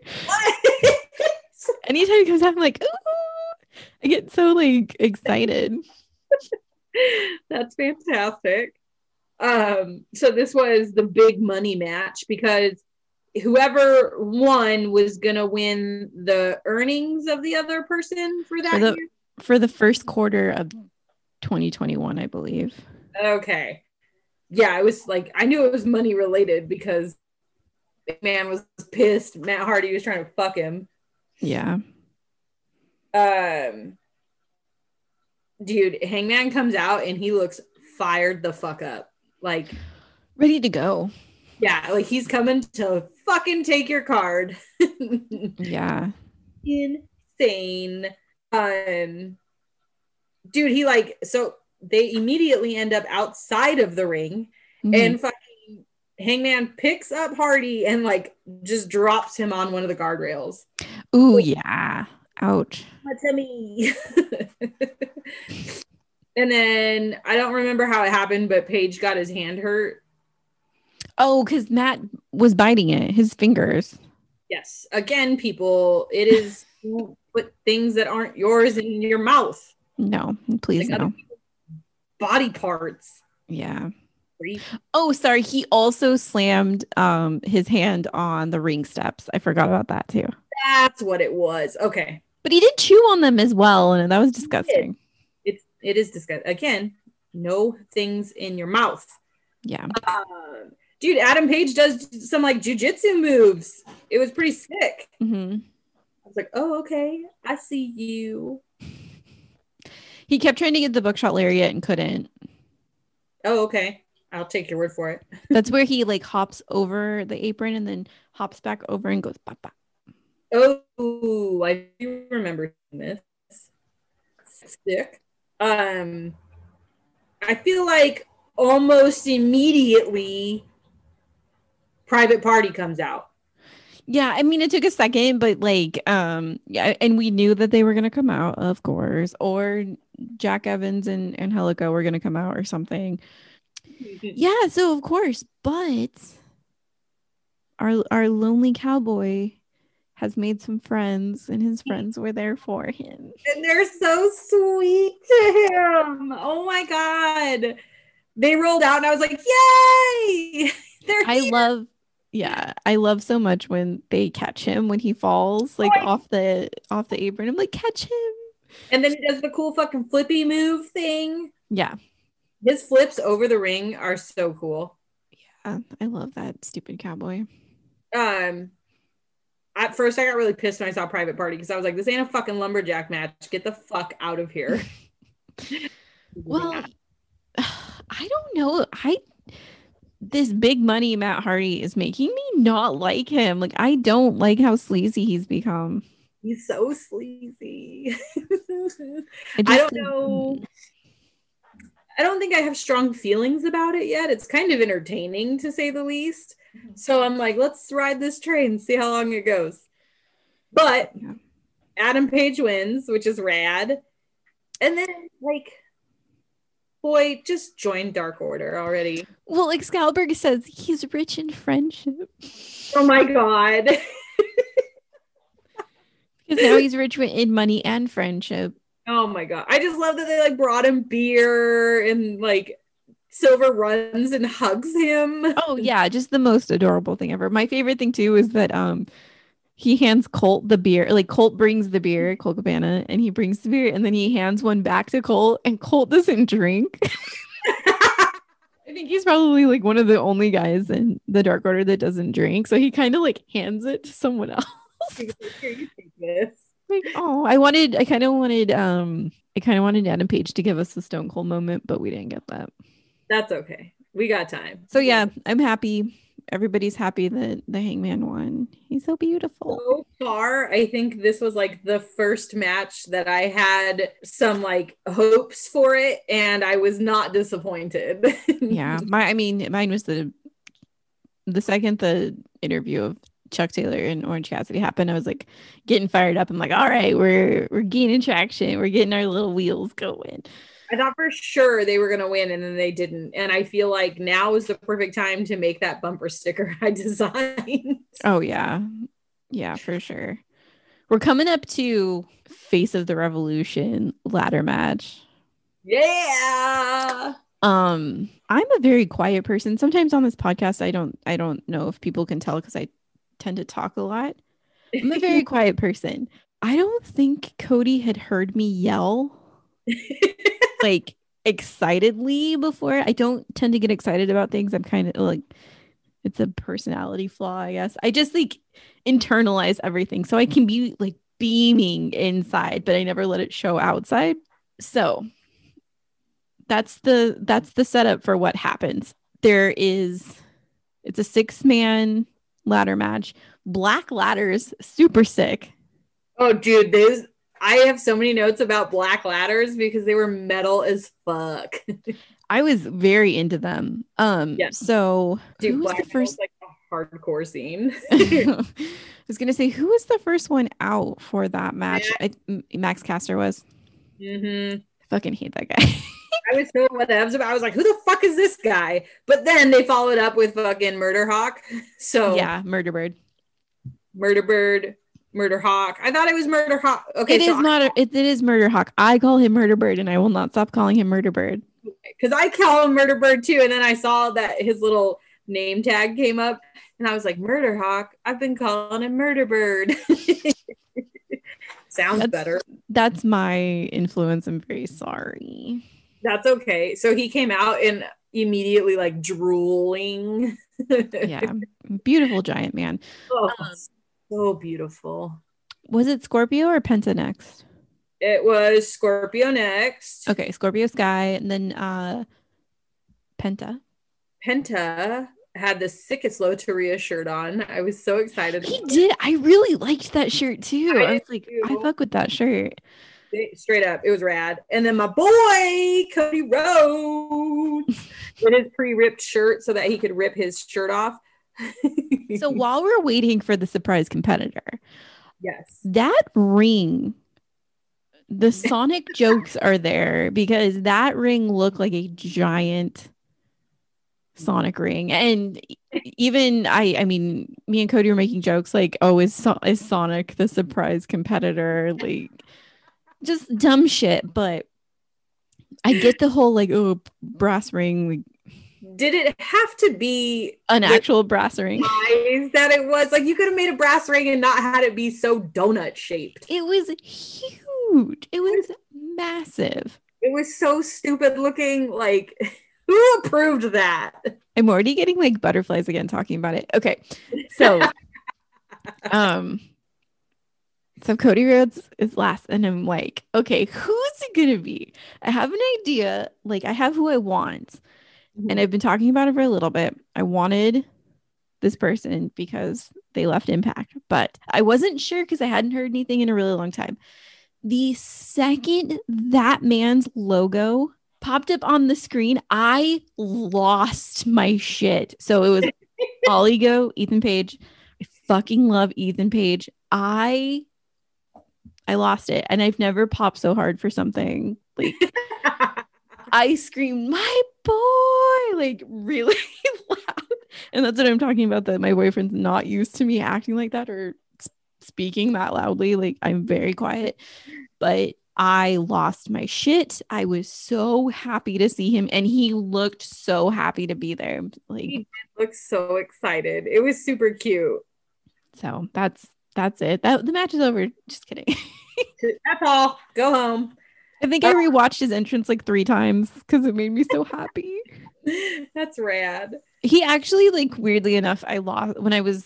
Anytime he comes out, I'm like, ooh, I get so like excited. That's fantastic. Um, so this was the big money match because whoever won was gonna win the earnings of the other person for that For the- year. For the first quarter of 2021, I believe. Okay. Yeah, I was like, I knew it was money related because man was pissed. Matt Hardy was trying to fuck him. Yeah. Um, dude, Hangman comes out and he looks fired the fuck up. Like, Ready to go. yeah, like he's coming to fucking take your card. Yeah. Insane. Um, dude, he like so they immediately end up outside of the ring Mhm. and fucking Hangman picks up Hardy and like just drops him on one of the guardrails. Ooh, yeah. Ouch. to me. and then I don't remember how it happened, but Page got his hand hurt. Oh, because Matt was biting it, his fingers. Yes. Again, people, it is put things that aren't yours in your mouth. No, please Like no. Body parts. Yeah. Oh, sorry. He also slammed um his hand on the ring steps. I forgot about that too. That's what it was. Okay. But he did chew on them as well, and that was disgusting. It's it is disgusting. Again, no things in your mouth. Yeah. Uh, dude, Adam Page does some like jujitsu moves. It was pretty sick. hmm I was like, oh, okay. I see you. He kept trying to get the buckshot lariat and couldn't. Oh, okay. I'll take your word for it. That's where he like hops over the apron and then hops back over and goes bop, bop. Oh, I do remember this. Sick. Um, I feel like almost immediately, Private Party comes out. Yeah, I mean it took a second, but like um yeah, and we knew that they were gonna come out, of course, or Jack Evans and Angélico were gonna come out or something. Yeah, so of course, but our our lonely cowboy has made some friends, and his friends were there for him. And they're so sweet to him. Oh my god. They rolled out and I was like, yay! They're I here. love, yeah, I love so much when they catch him when he falls oh, like I- off the off the apron. I'm like, catch him. and then he does the cool fucking flippy move thing. Yeah, His flips over the ring are so cool. Yeah, I love that stupid cowboy. um at first I got really pissed when I saw Private Party because I was like, this ain't a fucking lumberjack match. Get the fuck out of here. Well, I don't know. I this big money Matt Hardy is making me not like him. Like I don't like how sleazy he's become. he's so sleazy. I, I don't know. I don't think I have strong feelings about it yet. It's kind of entertaining to say the least. Mm-hmm. So I'm like, let's ride this train, see how long it goes. But Yeah. Adam Page wins, which is rad. And then, like, boy, just join Dark Order already. Well, like Excalibur says he's rich in friendship Oh my god. because now he's rich in money and friendship. Oh my god. I just love that they like brought him beer and like Silver runs and hugs him. Oh yeah, just the most adorable thing ever. My favorite thing too is that um he hands Colt the beer. Like Colt brings the beer, Colt Cabana, and he brings the beer, and then he hands one back to Colt, and Colt doesn't drink. I think he's probably like one of the only guys in the Dark Order that doesn't drink. So he kind of like hands it to someone else. Here, you take this. like, oh, I wanted, I kind of wanted, um, I kind of wanted Adam Page to give us a Stone Cold moment, but we didn't get that. That's okay. We got time. So yeah, I'm happy. Everybody's happy that the Hangman won. He's so beautiful. So far, I think this was like the first match that I had some like hopes for it, and I was not disappointed. yeah my i mean mine was the the second the interview of chuck taylor and orange cassidy happened i was like getting fired up. I'm like all right we're we're gaining traction. We're getting our little wheels going. I thought for sure they were gonna win, and then they didn't. And I feel like now is the perfect time to make that bumper sticker I designed. oh yeah. Yeah for sure. We're coming up to face of the revolution ladder match. Yeah. um i'm a very quiet person. Sometimes on this podcast i don't i don't know if people can tell because i tend to talk a lot. I'm a very quiet person. I don't think cody had heard me yell like excitedly before. I don't tend to get excited about things. I'm kind of like it's a personality flaw i guess. I just like internalize everything. So i can be like beaming inside but i never let it show outside. So that's the that's the setup for what happens. There is it's a six man ladder match black ladders super sick Oh, dude, those I have so many notes about black ladders because they were metal as fuck. I was very into them. Um, Yeah. so Dude, who was the first? like a hardcore scene. I was gonna say who was the first one out for that match? I, M- Max Caster was. Mm-hmm. Fucking hate that guy. I was so whatevs about. I was like, "Who the fuck is this guy?" But then they followed up with fucking Murder Hawk. So yeah, Murder Bird. Murder Bird, Murder Hawk. I thought it was Murder Hawk. Okay, it is not. It, it is Murder Hawk. I call him Murder Bird, and I will not stop calling him Murder Bird. because I call him Murder Bird too, and then I saw that his little name tag came up, and I was like, Murder Hawk. I've been calling him Murder Bird. Sounds That's- better. That's my influence. I'm very sorry. That's okay. So he came out and immediately like drooling. Yeah, beautiful giant man. Oh, Um, so beautiful. Was it Scorpio or Penta next? It was Scorpio next. Okay, Scorpio Sky, and then uh Penta. Penta had the sickest Loteria shirt on. I was so excited. He did. I really liked that shirt too. I I, was like, too. I fuck with that shirt. Straight up, it was rad. And then my boy Cody Rhodes with his pre-ripped shirt so that he could rip his shirt off. So while we're waiting for the surprise competitor, yes, that ring, the Sonic jokes are there because that ring looked like a giant Sonic ring. And even I, I mean, me and Cody were making jokes like, oh, is, so- is Sonic the surprise competitor? Like, just dumb shit. But I get the whole like, oh, brass ring, like, did it have to be an actual brass ring. that it was? Like you could have made a brass ring and not had it be so donut shaped. It was huge. It was massive. It was so stupid looking. Like who approved that? I'm already getting like butterflies again talking about it. Okay. So um so Cody Rhodes is last and I'm like, okay, who's it gonna be? I have an idea. Like I have who I want. And mm-hmm. I've been talking about it for a little bit. I wanted this person because they left Impact, but I wasn't sure because I hadn't heard anything in a really long time. The second that man's logo popped up on the screen, I lost my shit. So it was all ego, Ethan Page. I fucking love Ethan Page. I I lost it, and I've never popped so hard for something. Like I screamed, "My boy!" like really loud, and that's what I'm talking about. That my boyfriend's not used to me acting like that or speaking that loudly. Like I'm very quiet, but I lost my shit. I was so happy to see him, and he looked so happy to be there. Like he Looks so excited. It was super cute. so, that's that's it. That the match is over. Just kidding. That's all. Go home. I think I rewatched his entrance like three times because it made me so happy. That's rad. he actually like weirdly enough i lost when i was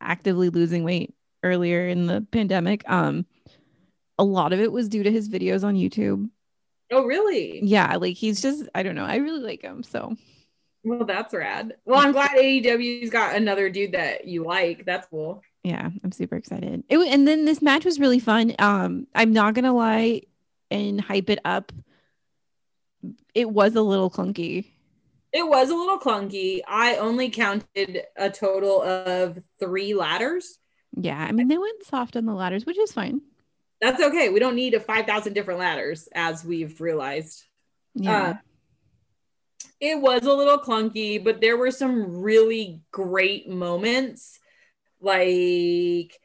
actively losing weight earlier in the pandemic um a lot of it was due to his videos on youtube Oh, really? yeah like he's just i don't know i really like him so Well, that's rad. Well, I'm glad AEW's got another dude that you like. That's cool. Yeah i'm super excited it and then this match was really fun um i'm not gonna lie and hype it up it was a little clunky It was a little clunky. I only counted a total of three ladders. yeah i mean they went soft on the ladders which is fine That's okay. We don't need a 5,000 different ladders, as we've realized. yeah Uh, it was a little clunky, but there were some really great moments. Like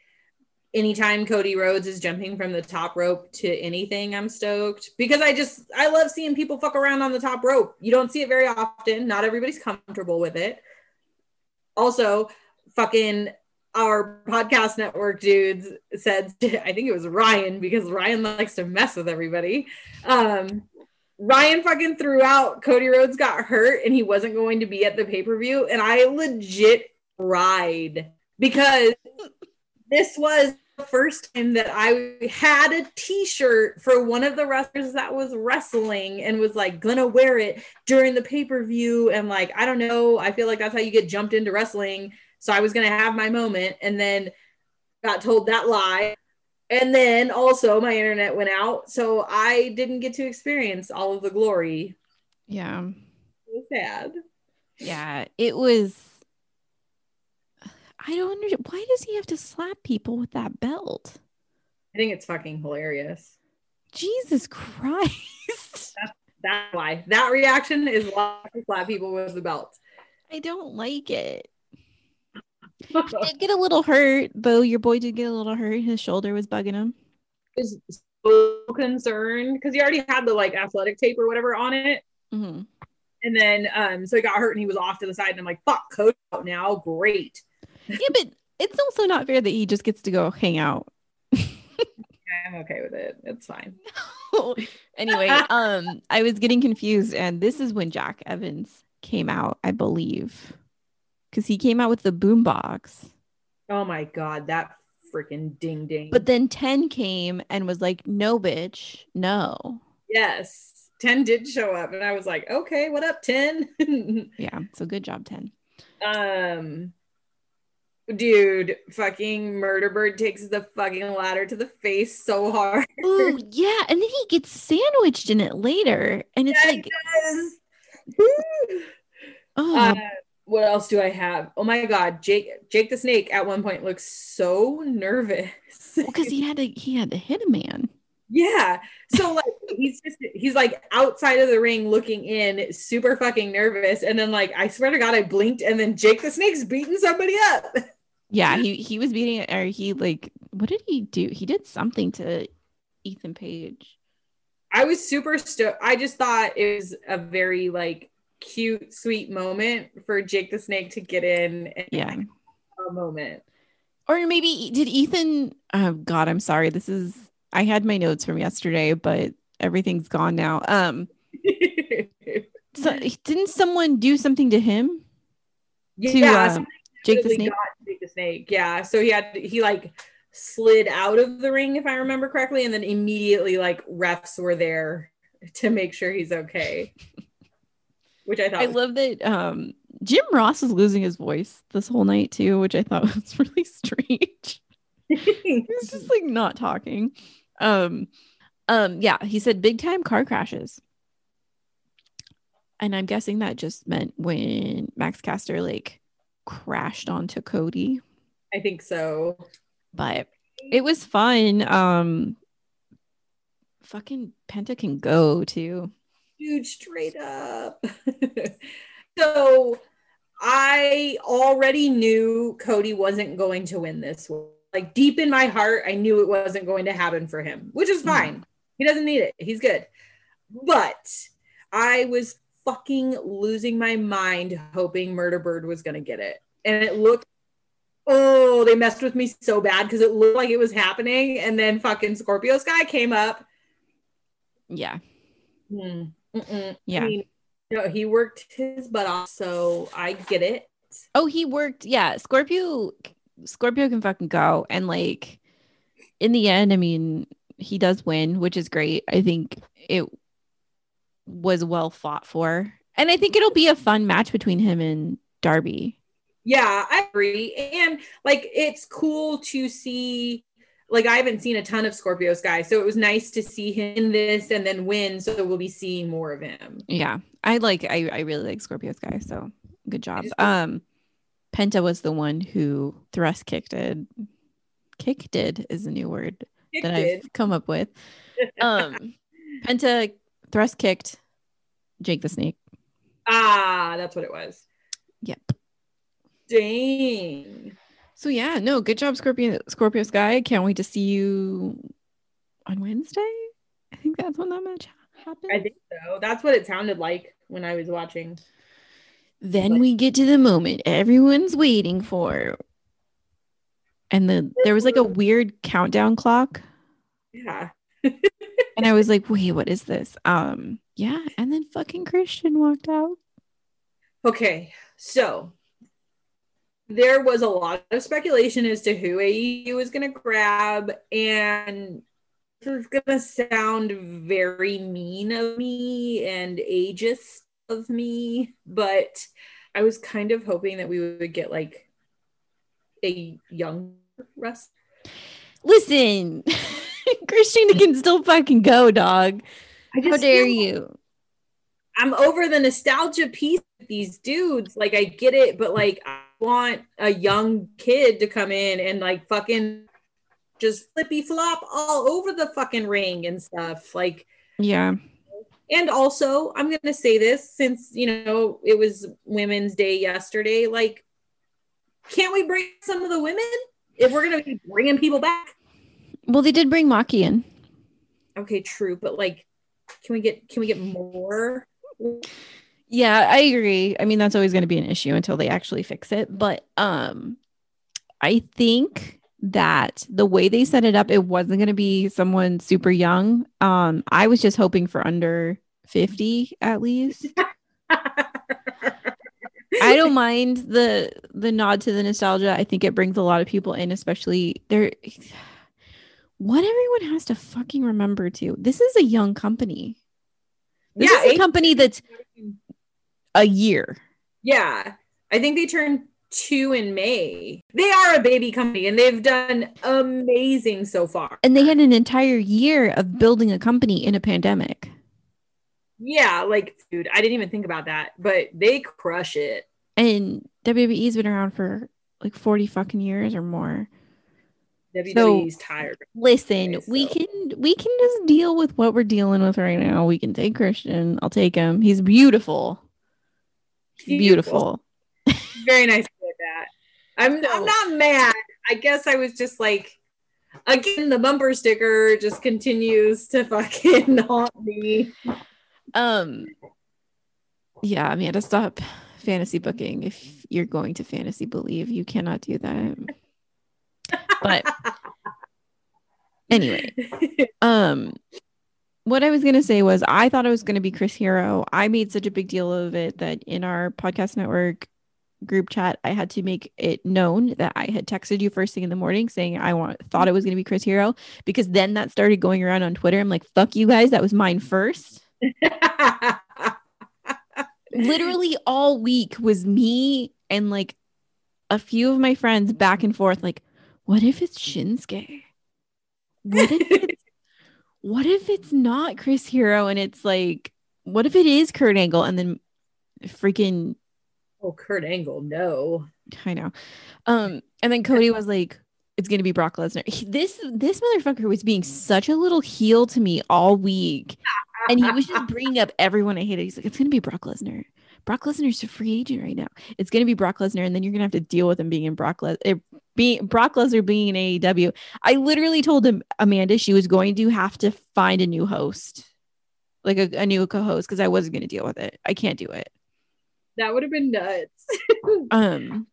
anytime Cody Rhodes is jumping from the top rope to anything, I'm stoked because I just I love seeing people fuck around on the top rope. You don't see it very often. Not everybody's comfortable with it. Also, fucking our podcast network dudes said I think it was Ryan because Ryan likes to mess with everybody. Um Ryan fucking threw out Cody Rhodes got hurt and he wasn't going to be at the pay-per-view and I legit cried because this was the first time that I had a t-shirt for one of the wrestlers that was wrestling and was like gonna wear it during the pay-per-view and like I don't know I feel like that's how you get jumped into wrestling so I was gonna have my moment and then got told that lie And then also my internet went out, so I didn't get to experience all of the glory. Yeah. It was sad. Yeah. It was. I don't understand. Why does he have to slap people with that belt? I think it's fucking hilarious. Jesus Christ. That's why that reaction is why I slap people with the belt. I don't like it. He did get a little hurt, Bo. Your boy did get a little hurt. His shoulder was bugging him. was so concerned because he already had the like athletic tape or whatever on it. hmm And then um so he got hurt and he was off to the side and I'm like, fuck, coach out now. Great. Yeah, but it's also not fair that he just gets to go hang out. I'm okay with it. It's fine. anyway, um, I was getting confused, and this is when Jack Evans came out, I believe, because he came out with the boombox. Oh my god, that freaking ding ding. But then 10 came and was like, no, bitch, no. yes, 10 did show up and I was like, okay, what up, 10? Yeah, so good job, 10. um dude, fucking murder bird takes the fucking ladder to the face so hard. Oh, yeah. And then he gets sandwiched in it later. And it's like, Yes. oh, Uh, what else do I have? Oh my god, Jake Jake the Snake at one point looks so nervous. because he had to he had to hit a man. yeah. So like he's just he's like outside of the ring looking in, super fucking nervous. And then like I swear to God, I blinked and then Jake the Snake's beating somebody up. Yeah, he he was beating it, or he like, what did he do? He did something to Ethan Page. I was super stoked. I just thought it was a very like cute, sweet moment for Jake the Snake to get in and Yeah. a moment. Or maybe did Ethan? Oh God, I'm sorry. This is I had my notes from yesterday, but everything's gone now. Um, so didn't someone do something to him? To yeah, um, somebody Jake the Snake. The Snake. Yeah. So he had he like slid out of the ring, if I remember correctly, and then immediately like refs were there to make sure he's okay. Which I thought I was- love that um Jim Ross is losing his voice this whole night too, which I thought was really strange. He's just like not talking. Um um yeah, he said big time car crashes. And I'm guessing that just meant when Max Caster like crashed onto Cody, I think so. but it was fun. Um fucking Penta can go too. Dude, straight up. so I already knew Cody wasn't going to win this one. Like deep in my heart, I knew it wasn't going to happen for him, which is Mhm. fine. He doesn't need it. He's good. But I was fucking losing my mind hoping Murderbird was going to get it. And it looked, oh, they messed with me so bad because it looked like it was happening. And then fucking Scorpio Sky came up. Yeah. Mm, mm-mm. Yeah. I mean, no, he worked his butt off, so I get it. Oh, he worked. Yeah, Scorpio. Scorpio can fucking go, and like in the end, I mean, he does win, which is great. I think it was well fought for, and I think it'll be a fun match between him and Darby. Yeah, I agree. And like, it's cool to see. Like, I haven't seen a ton of Scorpio Sky, so it was nice to see him in this and then win. So we'll be seeing more of him. Yeah, I like. I I really like Scorpio Sky. So good job. Um, Penta was the one who thrust kicked it. Kicked it is a new word that I've come up with. Um, Penta thrust kicked Jake the Snake. ah, that's what it was. Yep. Dang. So yeah, no, good job, Scorpio Scorpio Sky. Can't wait to see you on Wednesday. I think that's when that match happened. I think so. That's what it sounded like when I was watching. then we get to the moment everyone's waiting for. And the there was like a weird countdown clock. Yeah. And I was like, wait, what is this? Um, yeah, and then fucking Christian walked out. Okay, so there was a lot of speculation as to who AEW was going to grab, and this is going to sound very mean of me and ageist of me, but I was kind of hoping that we would get like a young wrestler. Listen, Christian can still fucking go, dog. I How just dare you? I'm over the nostalgia piece of these dudes. Like I get it, but like I want a young kid to come in and like fucking just flippy flop all over the fucking ring and stuff. Like Yeah. and also I'm gonna say this since you know it was Women's Day yesterday. Like, can't we bring some of the women if we're gonna be bringing people back? Well, they did bring Maki in. Okay, true, but like, can we get can we get more? Yeah, I agree. I mean, that's always going to be an issue until they actually fix it. But um, I think that the way they set it up, it wasn't going to be someone super young. Um, I was just hoping for under 50 at least. I don't mind the the nod to the nostalgia. I think it brings a lot of people in, especially there. What everyone has to fucking remember too. This is a young company. This yeah, is a company that's a year. yeah. I think they turned two in May. They are a baby company and they've done amazing so far. And they had an entire year of building a company in a pandemic. Yeah, like dude, I didn't even think about that, but they crush it. And WWE's been around for like 40 fucking years or more. WWE's tired. Listen, Okay, we can we can just deal with what we're dealing with right now. We can take Christian. I'll take him. He's beautiful. He's beautiful. Very nice to hear that. I'm So- I'm not mad. I guess I was just like again the bumper sticker just continues to fucking haunt me. Um yeah, Amanda, stop fantasy booking if you're going to fantasy believe. You cannot do that. But anyway, um what I was going to say was I thought it was going to be Chris Hero. I made such a big deal of it that in our podcast network group chat I had to make it known that I had texted you first thing in the morning saying I want thought it was going to be Chris Hero because then that started going around on Twitter. I'm like, "Fuck you guys, that was mine first. Literally all week was me and like a few of my friends back and forth like, "What if it's Shinsuke? What if it's what if it's not Chris Hero and it's like, what if it is Kurt Angle and then freaking oh, Kurt Angle, no. I know. Um, and then Cody was like, it's gonna be Brock Lesnar. He- this this motherfucker was being such a little heel to me all week, and he was just bringing up everyone I hated. He's like, it's gonna be Brock Lesnar. Brock Lesnar's a free agent right now. It's gonna be Brock Lesnar, and then you're gonna have to deal with him being in Brock Les- er, being Brock Lesnar being in AEW. I literally told him Amanda she was going to have to find a new host, like a, a new co-host, because I wasn't gonna deal with it. I can't do it. That would have been nuts. um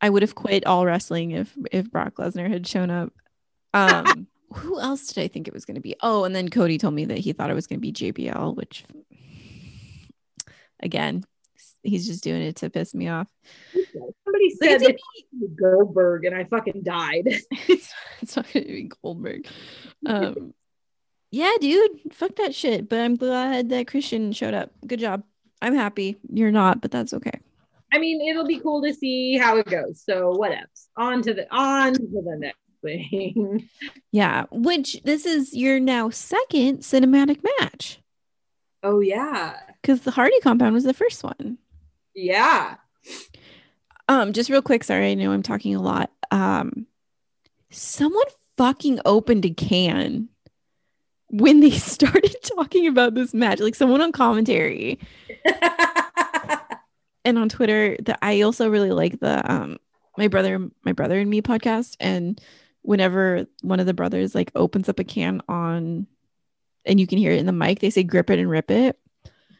I would have quit all wrestling if if Brock Lesnar had shown up. Um who else did I think it was going to be? Oh, and then Cody told me that he thought it was going to be JBL, which again, he's just doing it to piss me off. Somebody said it's that Goldberg and I fucking died. it's, it's not going to be Goldberg. Um yeah, dude, fuck that shit, but I'm glad that Christian showed up. Good job. I'm happy. You're not, but that's okay. I mean, it'll be cool to see how it goes. So what else? On to the on to the next thing. Yeah, which this is your now second cinematic match. Oh yeah. because the Hardy compound was the first one. Yeah. Um, just real quick, sorry, I know I'm talking a lot. Um, someone fucking opened a can when they started talking about this match, like someone on commentary and on Twitter. That I also really like the um my brother, my brother and me podcast, and whenever one of the brothers like opens up a can on, and you can hear it in the mic, they say "grip it and rip it."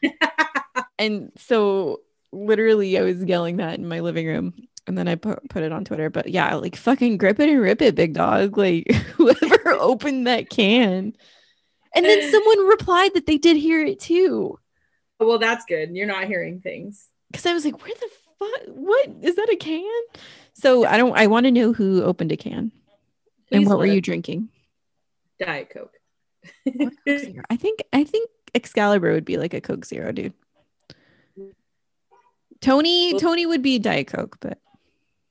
and so literally I was yelling that in my living room and then I put, put it on Twitter. But yeah, like fucking grip it and rip it, big dog. Like whoever opened that can. And then someone replied that they did hear it too. well, that's good. You're not hearing things. Cause I was like, where the fuck? What is that a can? So I don't I want to know who opened a can. and what were you drinking? Diet Coke. What Coke Zero? I think I think Excalibur would be like a Coke Zero, dude. Tony Tony would be Diet Coke, but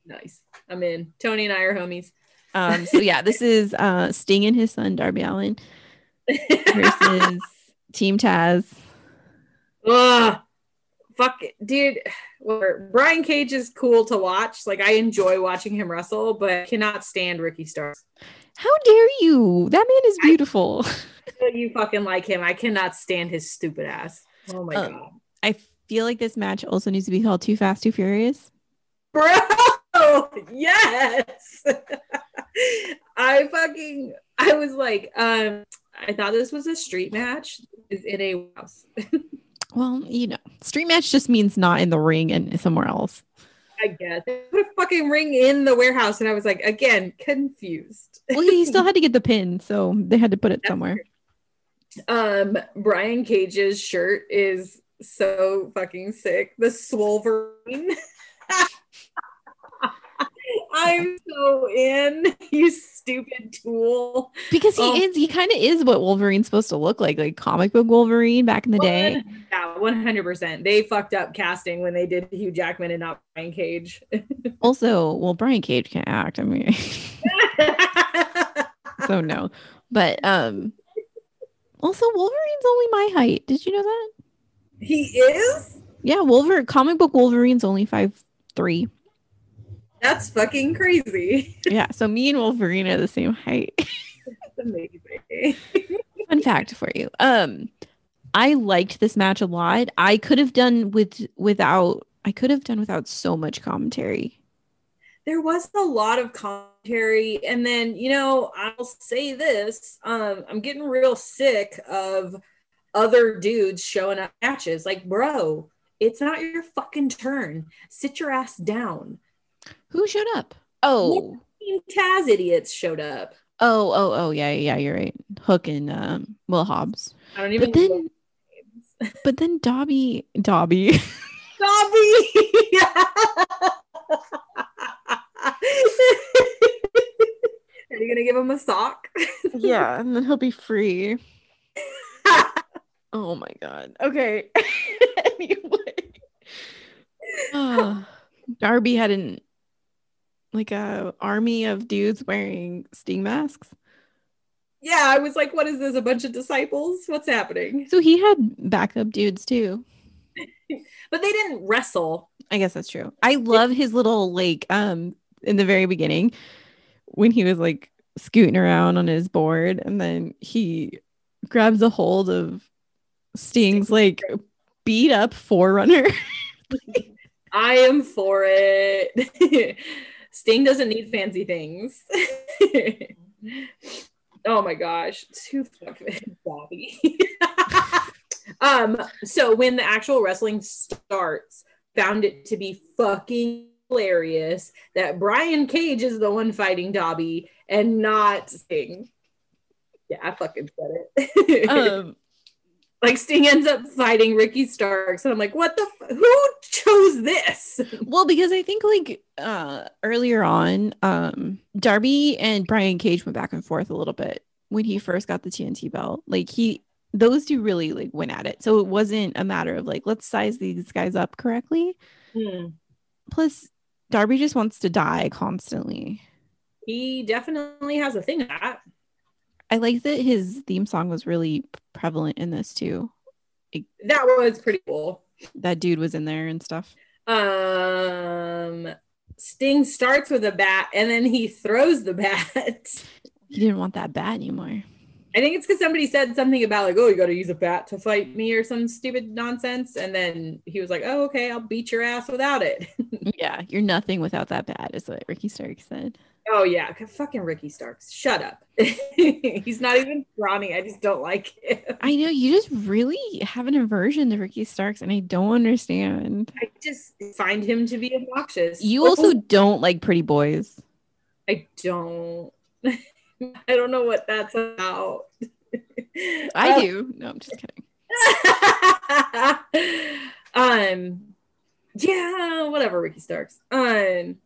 nice. I'm in. Tony and I are homies. Um, so yeah, this is uh Sting and his son Darby Allin versus Team Taz. Ugh. Fuck it, dude. Brian Cage is cool to watch. Like I enjoy watching him wrestle, but cannot stand Ricky Starks. How dare you? That man is beautiful. You fucking like him. I cannot stand his stupid ass. Oh my Um, god. Feel like this match also needs to be called Too Fast, Too Furious. Bro, yes. I fucking I was like, um, I thought this was a street match It's in a house. Well, you know, street match just means not in the ring and somewhere else. I guess. They put a fucking ring in the warehouse, and I was like, again, confused. Well, he still had to get the pin, so they had to put it somewhere. Um, Brian Cage's shirt is so fucking sick. The Swolverine. I'm so in, you stupid tool. Because he Oh. is, he kind of is what Wolverine's supposed to look like, like comic book Wolverine back in the day. Yeah, 100%. They fucked up casting when they did Hugh Jackman and not Brian Cage. Also, well, Brian Cage can't act. I mean, so no. But um, also Wolverine's only my height. Did you know that? He is? Yeah, Wolverine comic book Wolverine's only five three. That's fucking crazy. Yeah, so me and Wolverine are the same height. That's amazing. Fun fact for you. Um, I liked this match a lot. I could have done with without. I could have done without so much commentary. there was a lot of commentary and then you know i'll say this um i'm getting real sick of other dudes showing up matches like bro it's not your fucking turn sit your ass down Who showed up? Oh, Team taz idiots showed up oh, oh, oh, yeah, yeah, you're right. Hook and um, Will Hobbs. i don't even But then, but then Dobby, Dobby. Dobby! Are you gonna give him a sock? yeah, and then he'll be free. Oh my god. Okay. anyway. Ah, Darby had an like a army of dudes wearing sting masks. yeah, I was like, what is this? A bunch of disciples? What's happening? So he had backup dudes too. But they didn't wrestle. I guess that's true. I love his little like um in the very beginning when he was like scooting around on his board and then he grabs a hold of Sting's like beat up forerunner. I am for it. Sting doesn't need fancy things. oh my gosh, too fucking Bobby. um, so when the actual wrestling starts, found it to be fucking hilarious that Brian Cage is the one fighting Dobby and not Sting. Yeah, I fucking said it. um like Sting ends up fighting Ricky Starks, and I'm like, what the? F- who chose this? well because I think like uh earlier on um Darby and Brian Cage went back and forth a little bit when he first got the TNT belt. Like he those two really like went at it. So it wasn't a matter of like let's size these guys up correctly. Plus Darby just wants to die constantly. He definitely has a thing that. I like that his theme song was really prevalent in this too. That was pretty cool. That dude was in there and stuff. Um, Sting starts with a bat, and then he throws the bat. He didn't want that bat anymore. I think it's because somebody said something about like, oh, you got to use a bat to fight me or some stupid nonsense, and then he was like, oh, okay, I'll beat your ass without it. yeah, you're nothing without that bat, is what Ricky Stark said. Oh yeah, fucking Ricky Starks. Shut up. He's not even Ronnie. I just don't like him. I know you just really have an aversion to Ricky Starks, and I don't understand. I just find him to be obnoxious. You also don't like pretty boys. I don't. I don't know what that's about. I Uh, do. No, I'm just kidding. um yeah whatever ricky starks um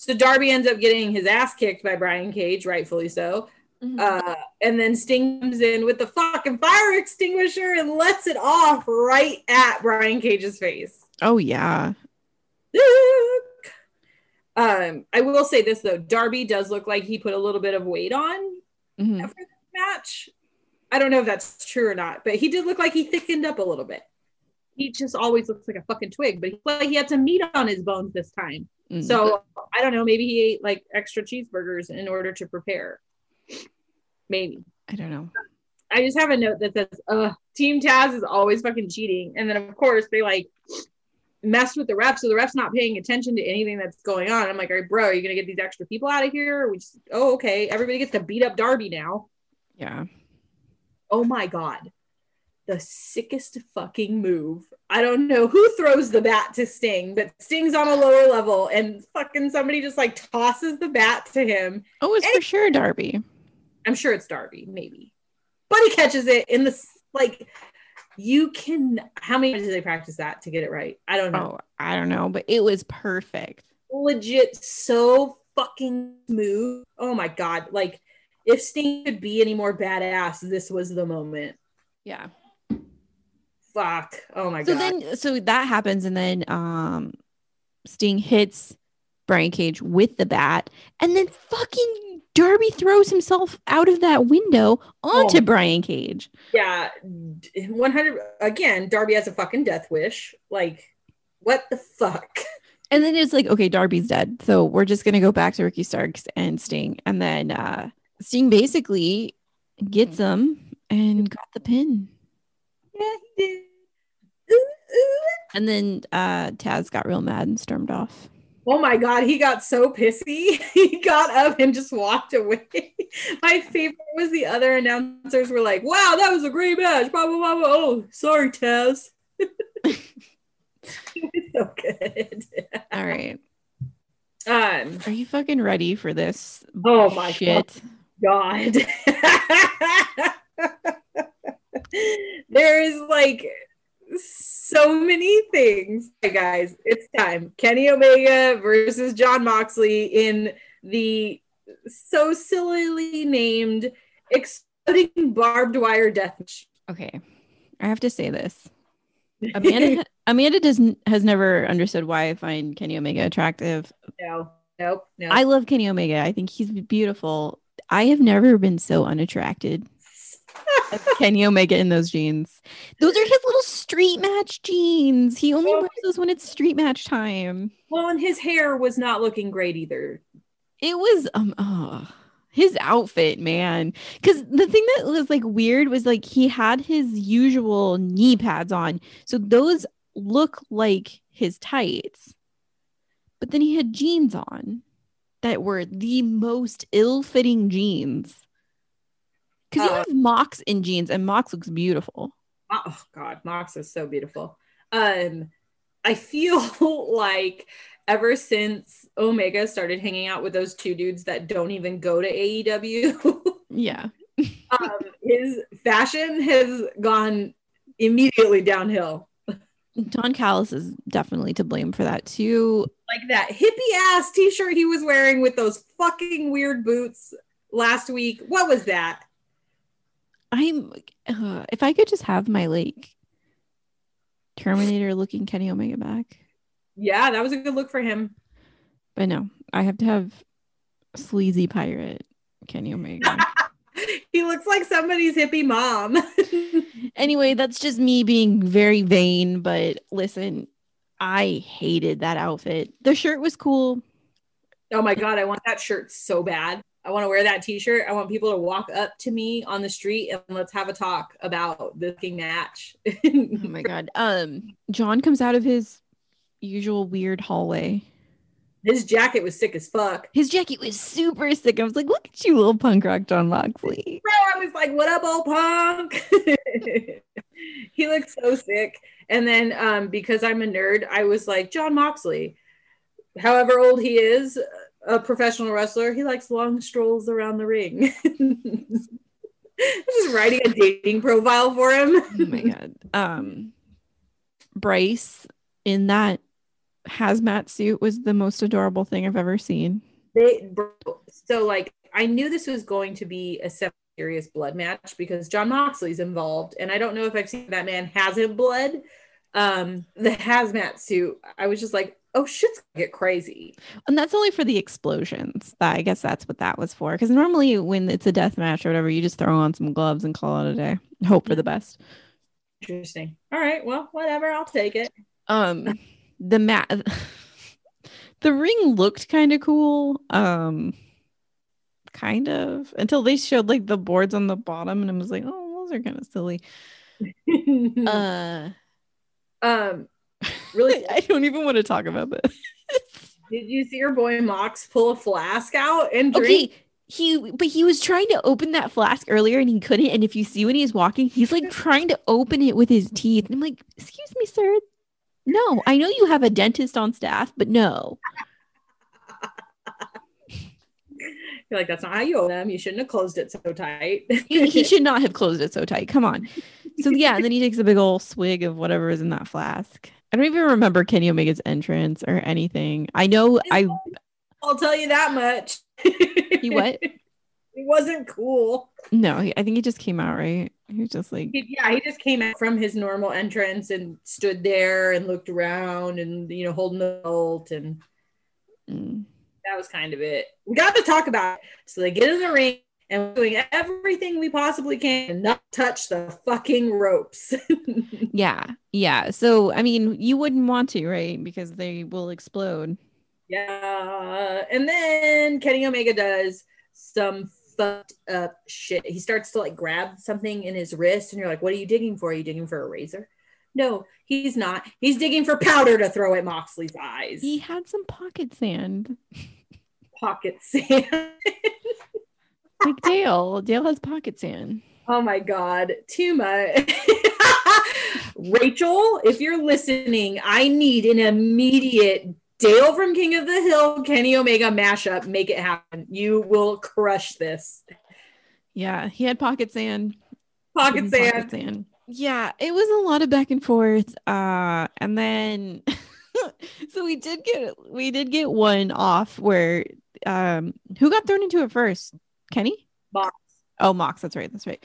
so darby ends up getting his ass kicked by brian cage rightfully so Mm-hmm. uh and then sting comes in with the fucking fire extinguisher and lets it off right at brian cage's face oh yeah. Um, I will say this though, Darby does look like he put a little bit of weight on Mhm. after the match. I don't know if that's true or not, but he did look like he thickened up a little bit. He just always looks like a fucking twig, but he like he had some meat on his bones this time. Mm. So I don't know. Maybe he ate like extra cheeseburgers in order to prepare. Maybe. I don't know. I just have a note that says, uh, Team Taz is always fucking cheating. And then, of course, they like messed with the refs. So the ref's not paying attention to anything that's going on. I'm like, all right, bro, are you going to get these extra people out of here? We just, oh, okay. Everybody gets to beat up Darby now. Yeah. Oh my God. The sickest fucking move. I don't know who throws the bat to Sting, but Sting's on a lower level and fucking somebody just like tosses the bat to him. Oh, it's for sure Darby. I'm sure it's Darby, maybe. But he catches it in the like you can how many times did they practice that to get it right? I don't know. Oh, I don't know, but it was perfect. Legit so fucking smooth. Oh my god. Like if Sting could be any more badass, this was the moment. Yeah. Fuck. Oh my So god. So then, so that happens, and then um, Sting hits Brian Cage with the bat, and then fucking Darby throws himself out of that window onto Oh. Brian Cage. yeah, 100 again, Darby has a fucking death wish. Like what the fuck? And then it's like, okay, Darby's dead. So we're just gonna go back to Ricky Starks and Sting. And then uh Sting basically gets him and got the pin. Yeah, he did. Ooh, ooh. And then uh Taz got real mad and stormed off. Oh my god, he got so pissy. He got up and just walked away. My favorite was the other announcers were like, "Wow, that was a great match." Blah blah blah. blah. Oh, sorry, Taz. was so good. All right. Um. Are you fucking ready for this Oh my shit? God. there is like so many things. Hey guys, it's time. Kenny Omega versus Jon Moxley in the so sillily named exploding barbed wire death match. Okay. I have to say this. Amanda Amanda doesn't has never understood why I find Kenny Omega attractive. no, nope, no. I love Kenny Omega. I think he's beautiful. I have never been so unattracted Kenny Omega in those jeans. Those are his little street match jeans. He only Oh. wears those when it's street match time. well, and his hair was not looking great either. It was um oh, his outfit, man. Because the thing that was like weird was like he had his usual knee pads on, so those look like his tights. But then he had jeans on that were the most ill-fitting jeans. Because you Oh. have Mox in jeans, and Mox looks beautiful. oh god mox is so beautiful um i feel like ever since omega started hanging out with those two dudes that don't even go to aew Yeah. um, his fashion has gone immediately downhill Don Callis is definitely to blame for that too. like that hippie ass t-shirt he was wearing with those fucking weird boots last week what was that I'm uh, if I could just have my like Terminator looking Kenny Omega back. yeah that was a good look for him But no, I have to have sleazy pirate Kenny Omega. he looks like somebody's hippie mom anyway, that's just me being very vain, but listen, I hated that outfit. The shirt was cool. Oh my god, I want that shirt so bad. I want to wear that t-shirt. I want people to walk up to me on the street and let's have a talk about the fucking match. Oh my god. Um Jon comes out of his usual weird hallway. His jacket was sick as fuck. His jacket was super sick. I was like, look at you, little punk rock Jon Moxley. Bro, I was like, what up, old punk? he looked so sick. And then um, because I'm a nerd, I was like, Jon Moxley, however old he is, a professional wrestler, he likes long strolls around the ring. I'm just writing a dating profile for him. oh my god. Um Bryce in that hazmat suit was the most adorable thing I've ever seen. they so like I knew this was going to be a serious blood match because Jon Moxley's involved, and I don't know if I've seen that man has it blood. Um, the hazmat suit, I was just like, oh shit's gonna get crazy. And that's only for the explosions. I guess that's what that was for. Because normally when it's a death match or whatever, you just throw on some gloves and call it a day. Hope for the best. Interesting. All right. Well, whatever. I'll take it. Um the mat the ring looked kind of cool. Um kind of until they showed like the boards on the bottom and I was like, oh, those are kind of silly. Uh um, really, I don't even want to talk about this. did you see your boy Mox pull a flask out and drink? Okay, he but he was trying to open that flask earlier and he couldn't. And if you see when he's walking, he's like trying to open it with his teeth. And I'm like, excuse me, sir. No, I know you have a dentist on staff, but no. You're like, that's not how you open them. You shouldn't have closed it so tight. He, he should not have closed it so tight. Come on. So yeah, and then he takes a big old swig of whatever is in that flask. I don't even remember Kenny Omega's entrance or anything. I know I I'll tell you that much. he what? It wasn't cool. No, he, I think he just came out right. He was just like He- yeah, he just came out from his normal entrance and stood there and looked around and you know holding the belt and mm. that was kind of it. We got to talk about it. So they get in the ring and doing everything we possibly can to not touch the fucking ropes. Yeah, yeah. So I mean, you wouldn't want to, right? Because they will explode. yeah. And then Kenny Omega does some fucked up shit. He starts to like grab something in his wrist, and you're like, what are you digging for? Are you digging for a razor? No, he's not. He's digging for powder to throw at Moxley's eyes. He had some pocket sand. Pocket sand. Like Dale. Dale has pocket sand. Oh my God, too much. Rachel, if you're listening, I need an immediate Dale from King of the Hill, Kenny Omega mashup. Make it happen. You will crush this. Yeah, he had pocket sand. Pocket Pocket sand. sand. Yeah, it was a lot of back and forth. Uh, and then so we did get we did get one off where um who got thrown into it first? Kenny? Mox. Oh, Mox, that's right, that's right.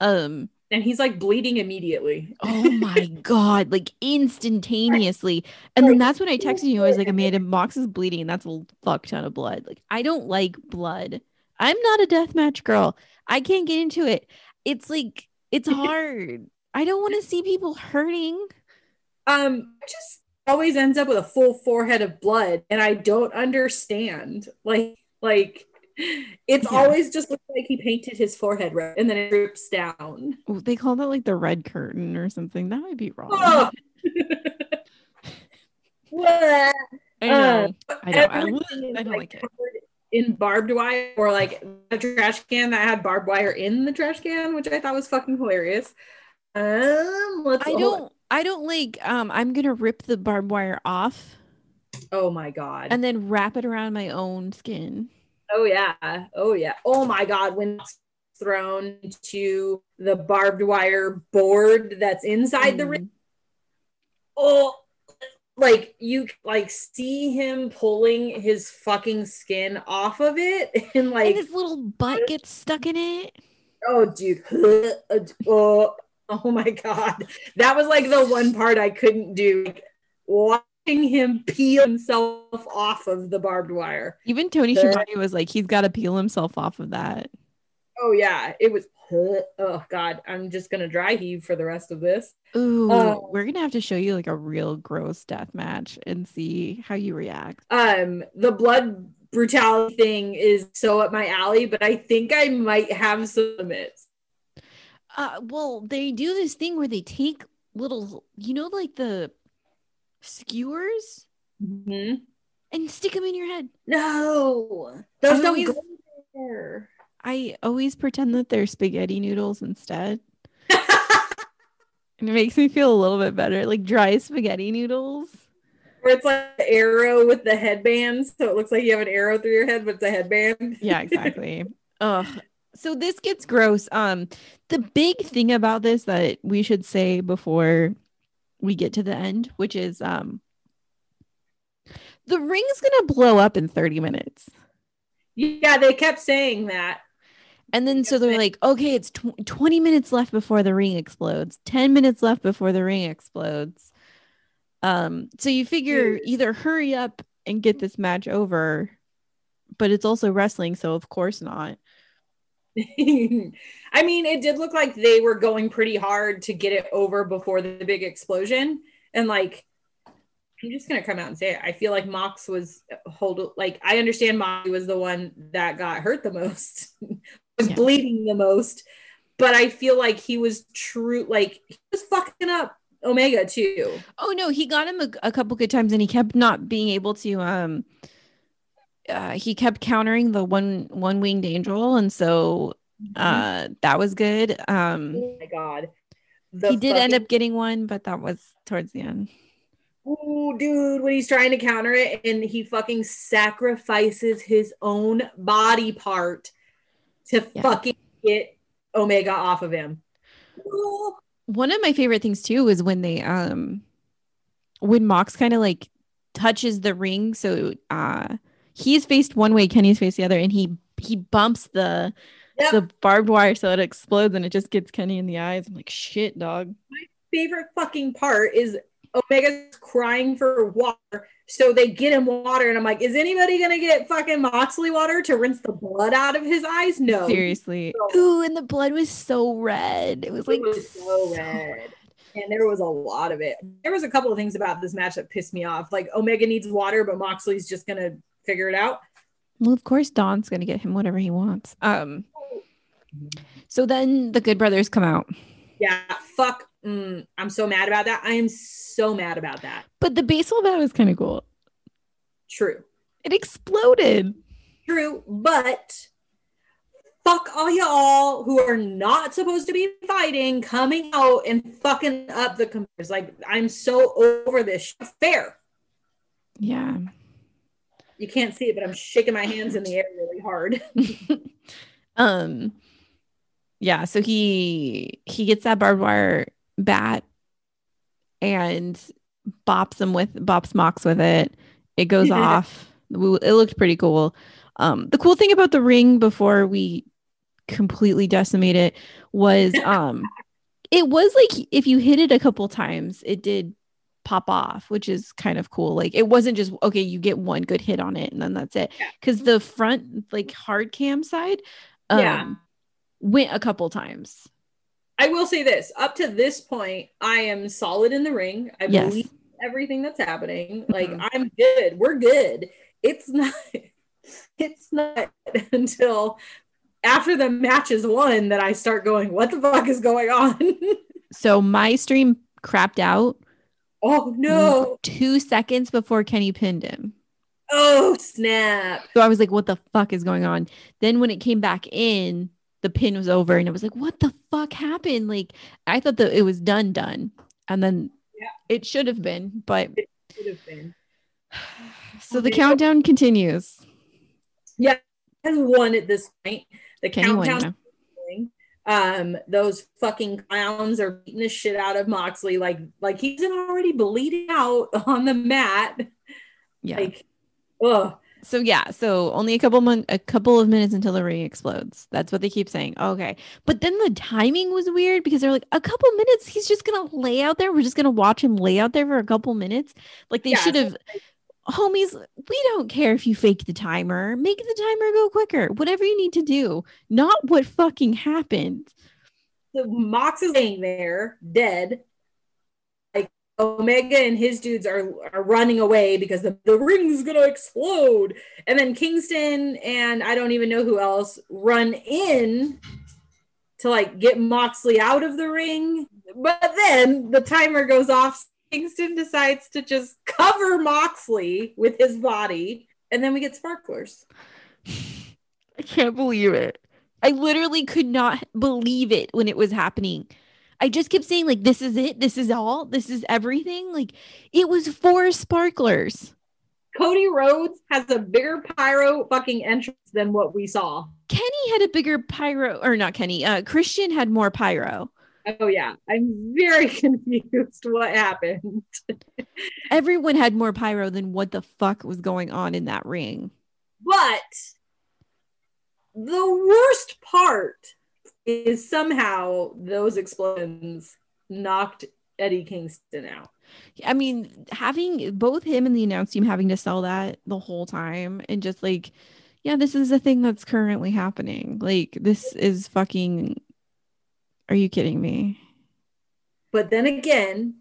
Um And he's like bleeding immediately. Oh my god, like instantaneously. And then that's when I texted you. I was like, Amanda, Mox is bleeding, and that's a fuck ton of blood. Like, I don't like blood. I'm not a deathmatch girl. I can't get into it. It's like it's hard. I don't want to see people hurting. Um, just always ends up with a full forehead of blood, and I don't understand. Like, like it's Yeah. always just looks like he painted his forehead red and then it drips down. Oh, They call that like the red curtain or something. That might be wrong. Oh. I know. I know. I, Everything I don't like, like it. in barbed wire or like a trash can that had barbed wire in the trash can, which I thought was fucking hilarious. Um, let's I don't. I don't like. Um, I'm gonna rip the barbed wire off Oh my god. and then wrap it around my own skin. Oh yeah. Oh yeah. Oh my god. When it's thrown to the barbed wire board that's inside the ring. Mm. Oh, like you like see him pulling his fucking skin off of it and like and his little butt gets stuck in it. Oh, dude. oh, oh my God. That was like the one part I couldn't do. Like, watching him peel himself off of the barbed wire. Even Tony Uh, Schiavone was like, he's got to peel himself off of that. Oh, yeah. It was, oh God. I'm just going to dry heave for the rest of this. Ooh, Oh. we're gonna have to show you like a real gross death match and see how you react. Um, The blood brutality thing is so up my alley, but I think I might have some limits. Uh, well, they do this thing where they take little, you know, like the skewers Mhm. and stick them in your head. No, those I don't always- go there. I always pretend that they're spaghetti noodles instead. And it makes me feel a little bit better, like dry spaghetti noodles. Where it's like an arrow with the headband, so it looks like you have an arrow through your head, but it's a headband. Yeah, exactly. Ugh. So this gets gross. Um, the big thing about this that we should say before we get to the end, which is um the ring's gonna blow up in 30 minutes. Yeah, they kept saying that. And then so they're like, okay, it's tw- 20 minutes left before the ring explodes, 10 minutes left before the ring explodes. Um, so you figure either hurry up and get this match over, but it's also wrestling, so of course not. I mean, it did look like they were going pretty hard to get it over before the big explosion. And like, I'm just gonna come out and say it. I feel like Mox was hold like I understand Moxley was the one that got hurt the most, was Yeah. bleeding the most, but I feel like he was true. Like he was fucking up Omega too. Oh no, he got him a, a couple good times, and he kept not being able to. Um, uh, he kept countering the one one winged angel, and so uh, that was good. Um, oh my god, The he did end up getting one, but that was towards the end. Oh, dude, when he's trying to counter it and he fucking sacrifices his own body part to Yeah. fucking get Omega off of him. Ooh. One of my favorite things too is when they um when Mox kind of like touches the ring, so uh he's faced one way, Kenny's faced the other, and he he bumps the Yep. the barbed wire so it explodes and it just gets Kenny in the eyes. I'm like, shit, dog. My favorite fucking part is Omega's crying for water. So they get him water, and I'm like, is anybody gonna get fucking Moxley water to rinse the blood out of his eyes? No. Seriously. So- Ooh, and the blood was so red. It was like it was so red. And there was a lot of it. There was a couple of things about this match that pissed me off. Like Omega needs water, but Moxley's just gonna figure it out. Well, of course, Don's gonna get him whatever he wants. Um. So then the Good Brothers come out, Yeah, fuck. Mm, I'm so mad about that. I am so mad about that. but the baseball bat was kind of cool. True. It exploded. True, but fuck all y'all who are not supposed to be fighting coming out and fucking up the computers. Like, I'm so over this. Fair. Yeah. You can't see it, but I'm shaking my hands in the air really hard. um. Yeah. So he he gets that barbed wire bat and bops him with bops Mox with it. It goes off. It looked pretty cool. Um, the cool thing about the ring before we completely decimate it was um it was like if you hit it a couple times, it did pop off, which is kind of cool. Like it wasn't just okay, you get one good hit on it and then that's it. Yeah. Because the front like hard cam side um Yeah. went a couple times. I will say this up to this point, I am solid in the ring. I Yes. believe everything that's happening. Like, Mhm. I'm good. We're good. It's not, it's not until after the match is won that I start going, what the fuck is going on? So my stream crapped out oh no. two seconds before Kenny pinned him. Oh snap. So I was like, what the fuck is going on? Then when it came back in, the pin was over and I was like, what the fuck happened? Like I thought that it was done, done. And then Yeah. it should have been, but Could have been. so the countdown continues. Yeah. Has won at this point. The Kenny won. countdown. Um, those fucking clowns are beating the shit out of Moxley, like like he's already bleeding out on the mat. Yeah. Like, ugh. so yeah, so only a couple mon- a couple of minutes until the ring explodes. That's what they keep saying. Okay, but then the timing was weird because they're like a couple minutes. He's just gonna lay out there. We're just gonna watch him lay out there for a couple minutes. Like they Yeah, should have. Homies, we don't care if you fake the timer. Make the timer go quicker. Whatever you need to do. Not what fucking happened. So Mox is laying there dead. Like Omega and his dudes are are running away because the, the ring's gonna explode. And then Kingston and I don't even know who else run in to like get Moxley out of the ring. But then the timer goes off. Kingston decides to just cover Moxley with his body. And then we get sparklers. I can't believe it. I literally could not believe it when it was happening. I just kept saying, like, this is it. This is all. This is everything. Like, it was four sparklers. Cody Rhodes has a bigger pyro fucking entrance than what we saw. Kenny had a bigger pyro, or not Kenny. Uh, Christian had more pyro. Oh yeah, I'm very confused what happened. Everyone had more pyro than what the fuck was going on in that ring. But the worst part is somehow those explosions knocked Eddie Kingston out. I mean, having both him and the announce team having to sell that the whole time and just like, yeah, this is a thing that's currently happening. Like, this is fucking. Are you kidding me? But then again,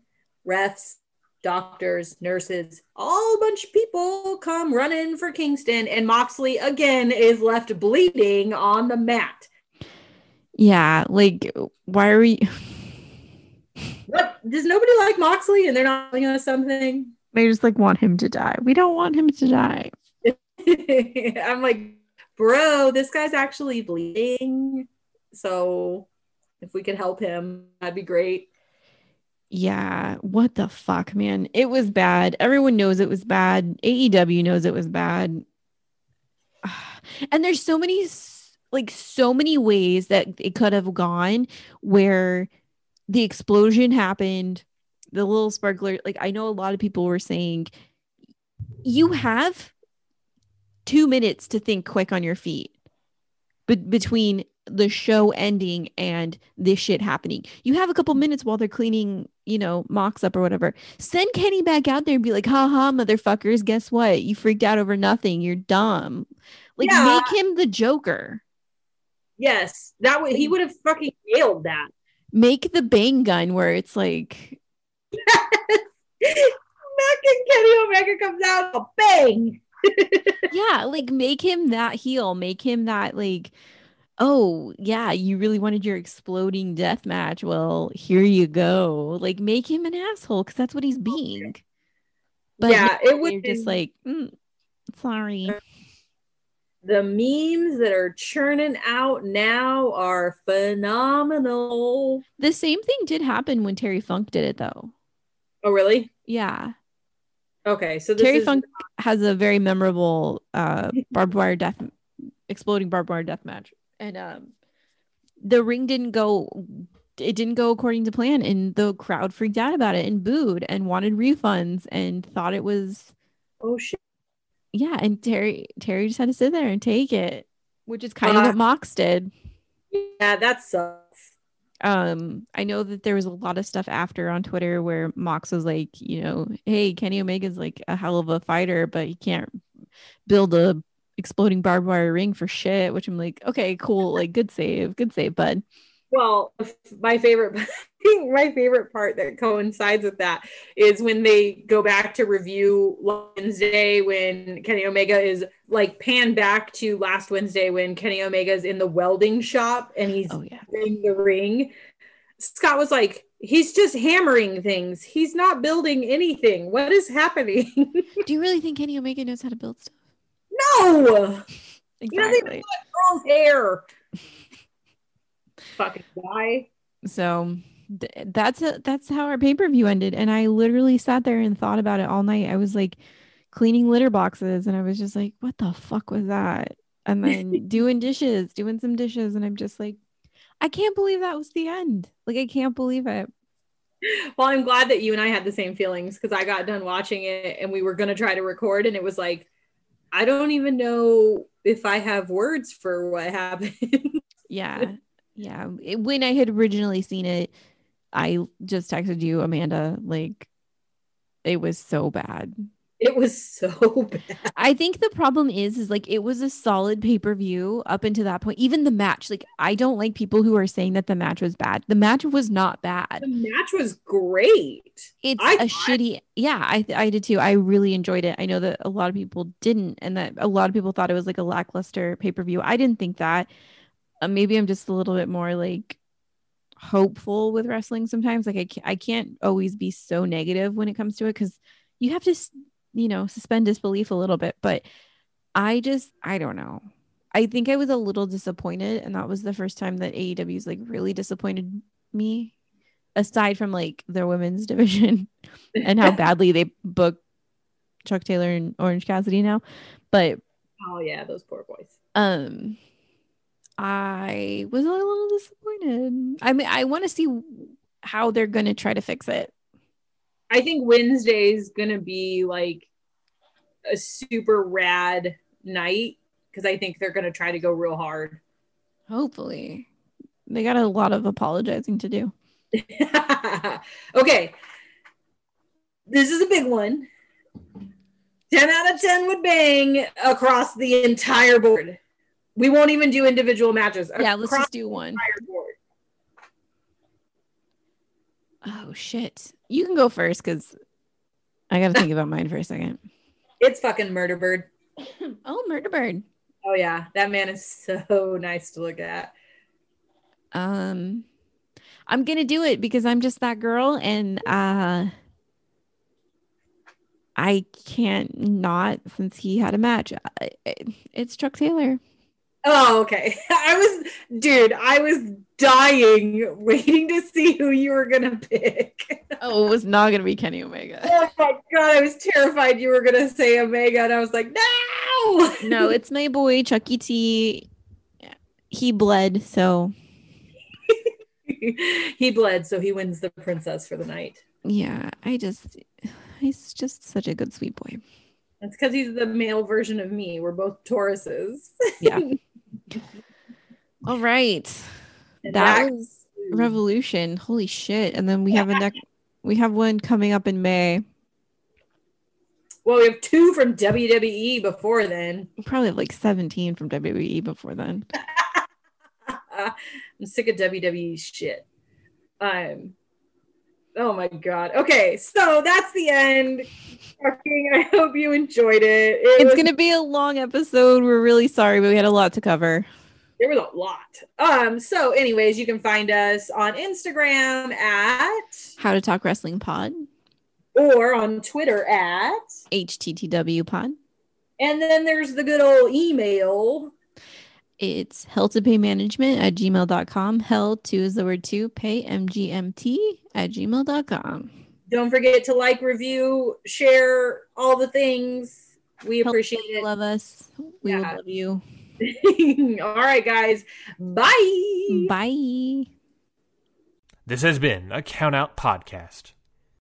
refs, doctors, nurses, all a bunch of people come running for Kingston, and Moxley again is left bleeding on the mat. Yeah, like, why are we? What does nobody like Moxley and they're not telling us something? They just like want him to die. We don't want him to die. I'm like, bro, this guy's actually bleeding. So if we could help him, that'd be great. Yeah, what the fuck, man? It was bad. Everyone knows it was bad. AEW knows it was bad. And there's so many like so many ways that it could have gone where the explosion happened, the little sparkler, like I know a lot of people were saying you have 2 minutes to think quick on your feet. But between the show ending and this shit happening. You have a couple mm-hmm. minutes while they're cleaning, you know, Mox up or whatever. Send Kenny back out there and be like, ha ha, motherfuckers, guess what? You freaked out over nothing. You're dumb. Like, Yeah. make him the Joker. Yes, that would he would have fucking nailed that. Make the bang gun where it's like, Mac and Kenny Omega comes out, a bang. yeah, like make him that heel. Make him that, like, oh, yeah, you really wanted your exploding death match. Well, here you go. Like, make him an asshole because that's what he's being. But yeah, it would you're just like, mm, sorry. the memes that are churning out now are phenomenal. The same thing did happen when Terry Funk did it, though. Oh, really? Yeah, Okay, so Terry is, Funk has a very memorable uh, barbed wire death, exploding barbed wire death match, and um, the ring didn't go. It didn't go according to plan, and the crowd freaked out about it and booed and wanted refunds and thought it was Oh shit! yeah. And Terry Terry just had to sit there and take it, which is kind of Uh, what Mox did. Yeah, that sucks. um i know that there was a lot of stuff after on twitter where mox was like you know hey kenny omega's like a hell of a fighter but he can't build a exploding barbed wire ring for shit which i'm like okay cool like good save good save bud Well, my favorite, my favorite part that coincides with that is when they go back to review Wednesday when Kenny Omega is like panned back to last Wednesday when Kenny Omega is in the welding shop and he's oh yeah in the ring. Scott was like, he's just hammering things. He's not building anything. What is happening? do you really think kenny omega knows how to build stuff no, exactly. girl's hair. Fucking guy. so th- that's a, that's how our pay-per-view ended and i literally sat there and thought about it all night. I was like cleaning litter boxes and i was just like what the fuck was that? And then doing dishes doing some dishes and i'm just like i can't believe that was the end. Like i can't believe it. Well, I'm glad that you and I had the same feelings because I got done watching it and we were going to try to record, and it was like, I don't even know if I have words for what happened. yeah. Yeah. It- when i had originally seen it i just texted you amanda like it was so bad it was so bad. I think the problem is, is like it was a solid pay per view up until that point. Even the match, like I don't like people who are saying that the match was bad. The match was not bad. The match was great. It's I a shitty. Yeah, I I did too. I really enjoyed it. I know that a lot of people didn't, and that a lot of people thought it was like a lackluster pay per view. I didn't think that. Uh, maybe I'm just a little bit more like hopeful with wrestling sometimes. Like I can't, I can't always be so negative when it comes to it because you have to, you know, suspend disbelief a little bit. But I just, I don't know. I think I was a little disappointed, and that was the first time that AEW's like really disappointed me, aside from like their women's division and how badly they book Chuck Taylor and Orange Cassidy now. But oh yeah, those poor boys. um I was a little disappointed. I mean, I want to see how they're going to try to fix it. I think Wednesday's gonna be like a super rad night because I think they're gonna try to go real hard. Hopefully. They got a lot of apologizing to do. okay. this is a big one. 10 out of 10 would bang across the entire board. We won't even do individual matches. Yeah, let's just do one. entire board. Oh shit. You can go first because I gotta think about mine for a second. It's fucking Murder Bird. Oh, Murder Bird. Oh yeah, that man is so nice to look at. Um I'm gonna do it because I'm just that girl and uh I can't not since he had a match. It's Chuck Taylor. Oh, okay. I was, dude, I was dying waiting to see who you were gonna pick. Oh, it was not gonna be Kenny Omega. Oh my god, I was terrified you were gonna say Omega, and I was like, no, No, it's my boy Chucky T. He bled, so he bled, so he wins the princess for the night. yeah. I just, he's just such a good sweet boy. That's because he's the male version of me. We're both Tauruses. Yeah. All right, that that- was Revolution. Holy shit! And then we have a next. We have one coming up in May. well, we have two from WWE before then. We probably have like 17 from WWE before then. I'm sick of WWE shit. Um. Oh my god. Okay, so that's the end. I hope you enjoyed it. It It's was- gonna be a long episode. We're really sorry, but we had a lot to cover. there was a lot. Um. So, anyways, you can find us on Instagram at How to Talk Wrestling Pod, or on Twitter at, HTTW Pod. and then there's the good old email. It's hell to pay management at gmail.com. Hell two is the word two, pay MGMT at gmail.com. Don't forget to like, review, share all the things. We Help appreciate you it. love us. We Yeah. love you. all right, guys. Bye. Bye. This has been a Count Out Podcast.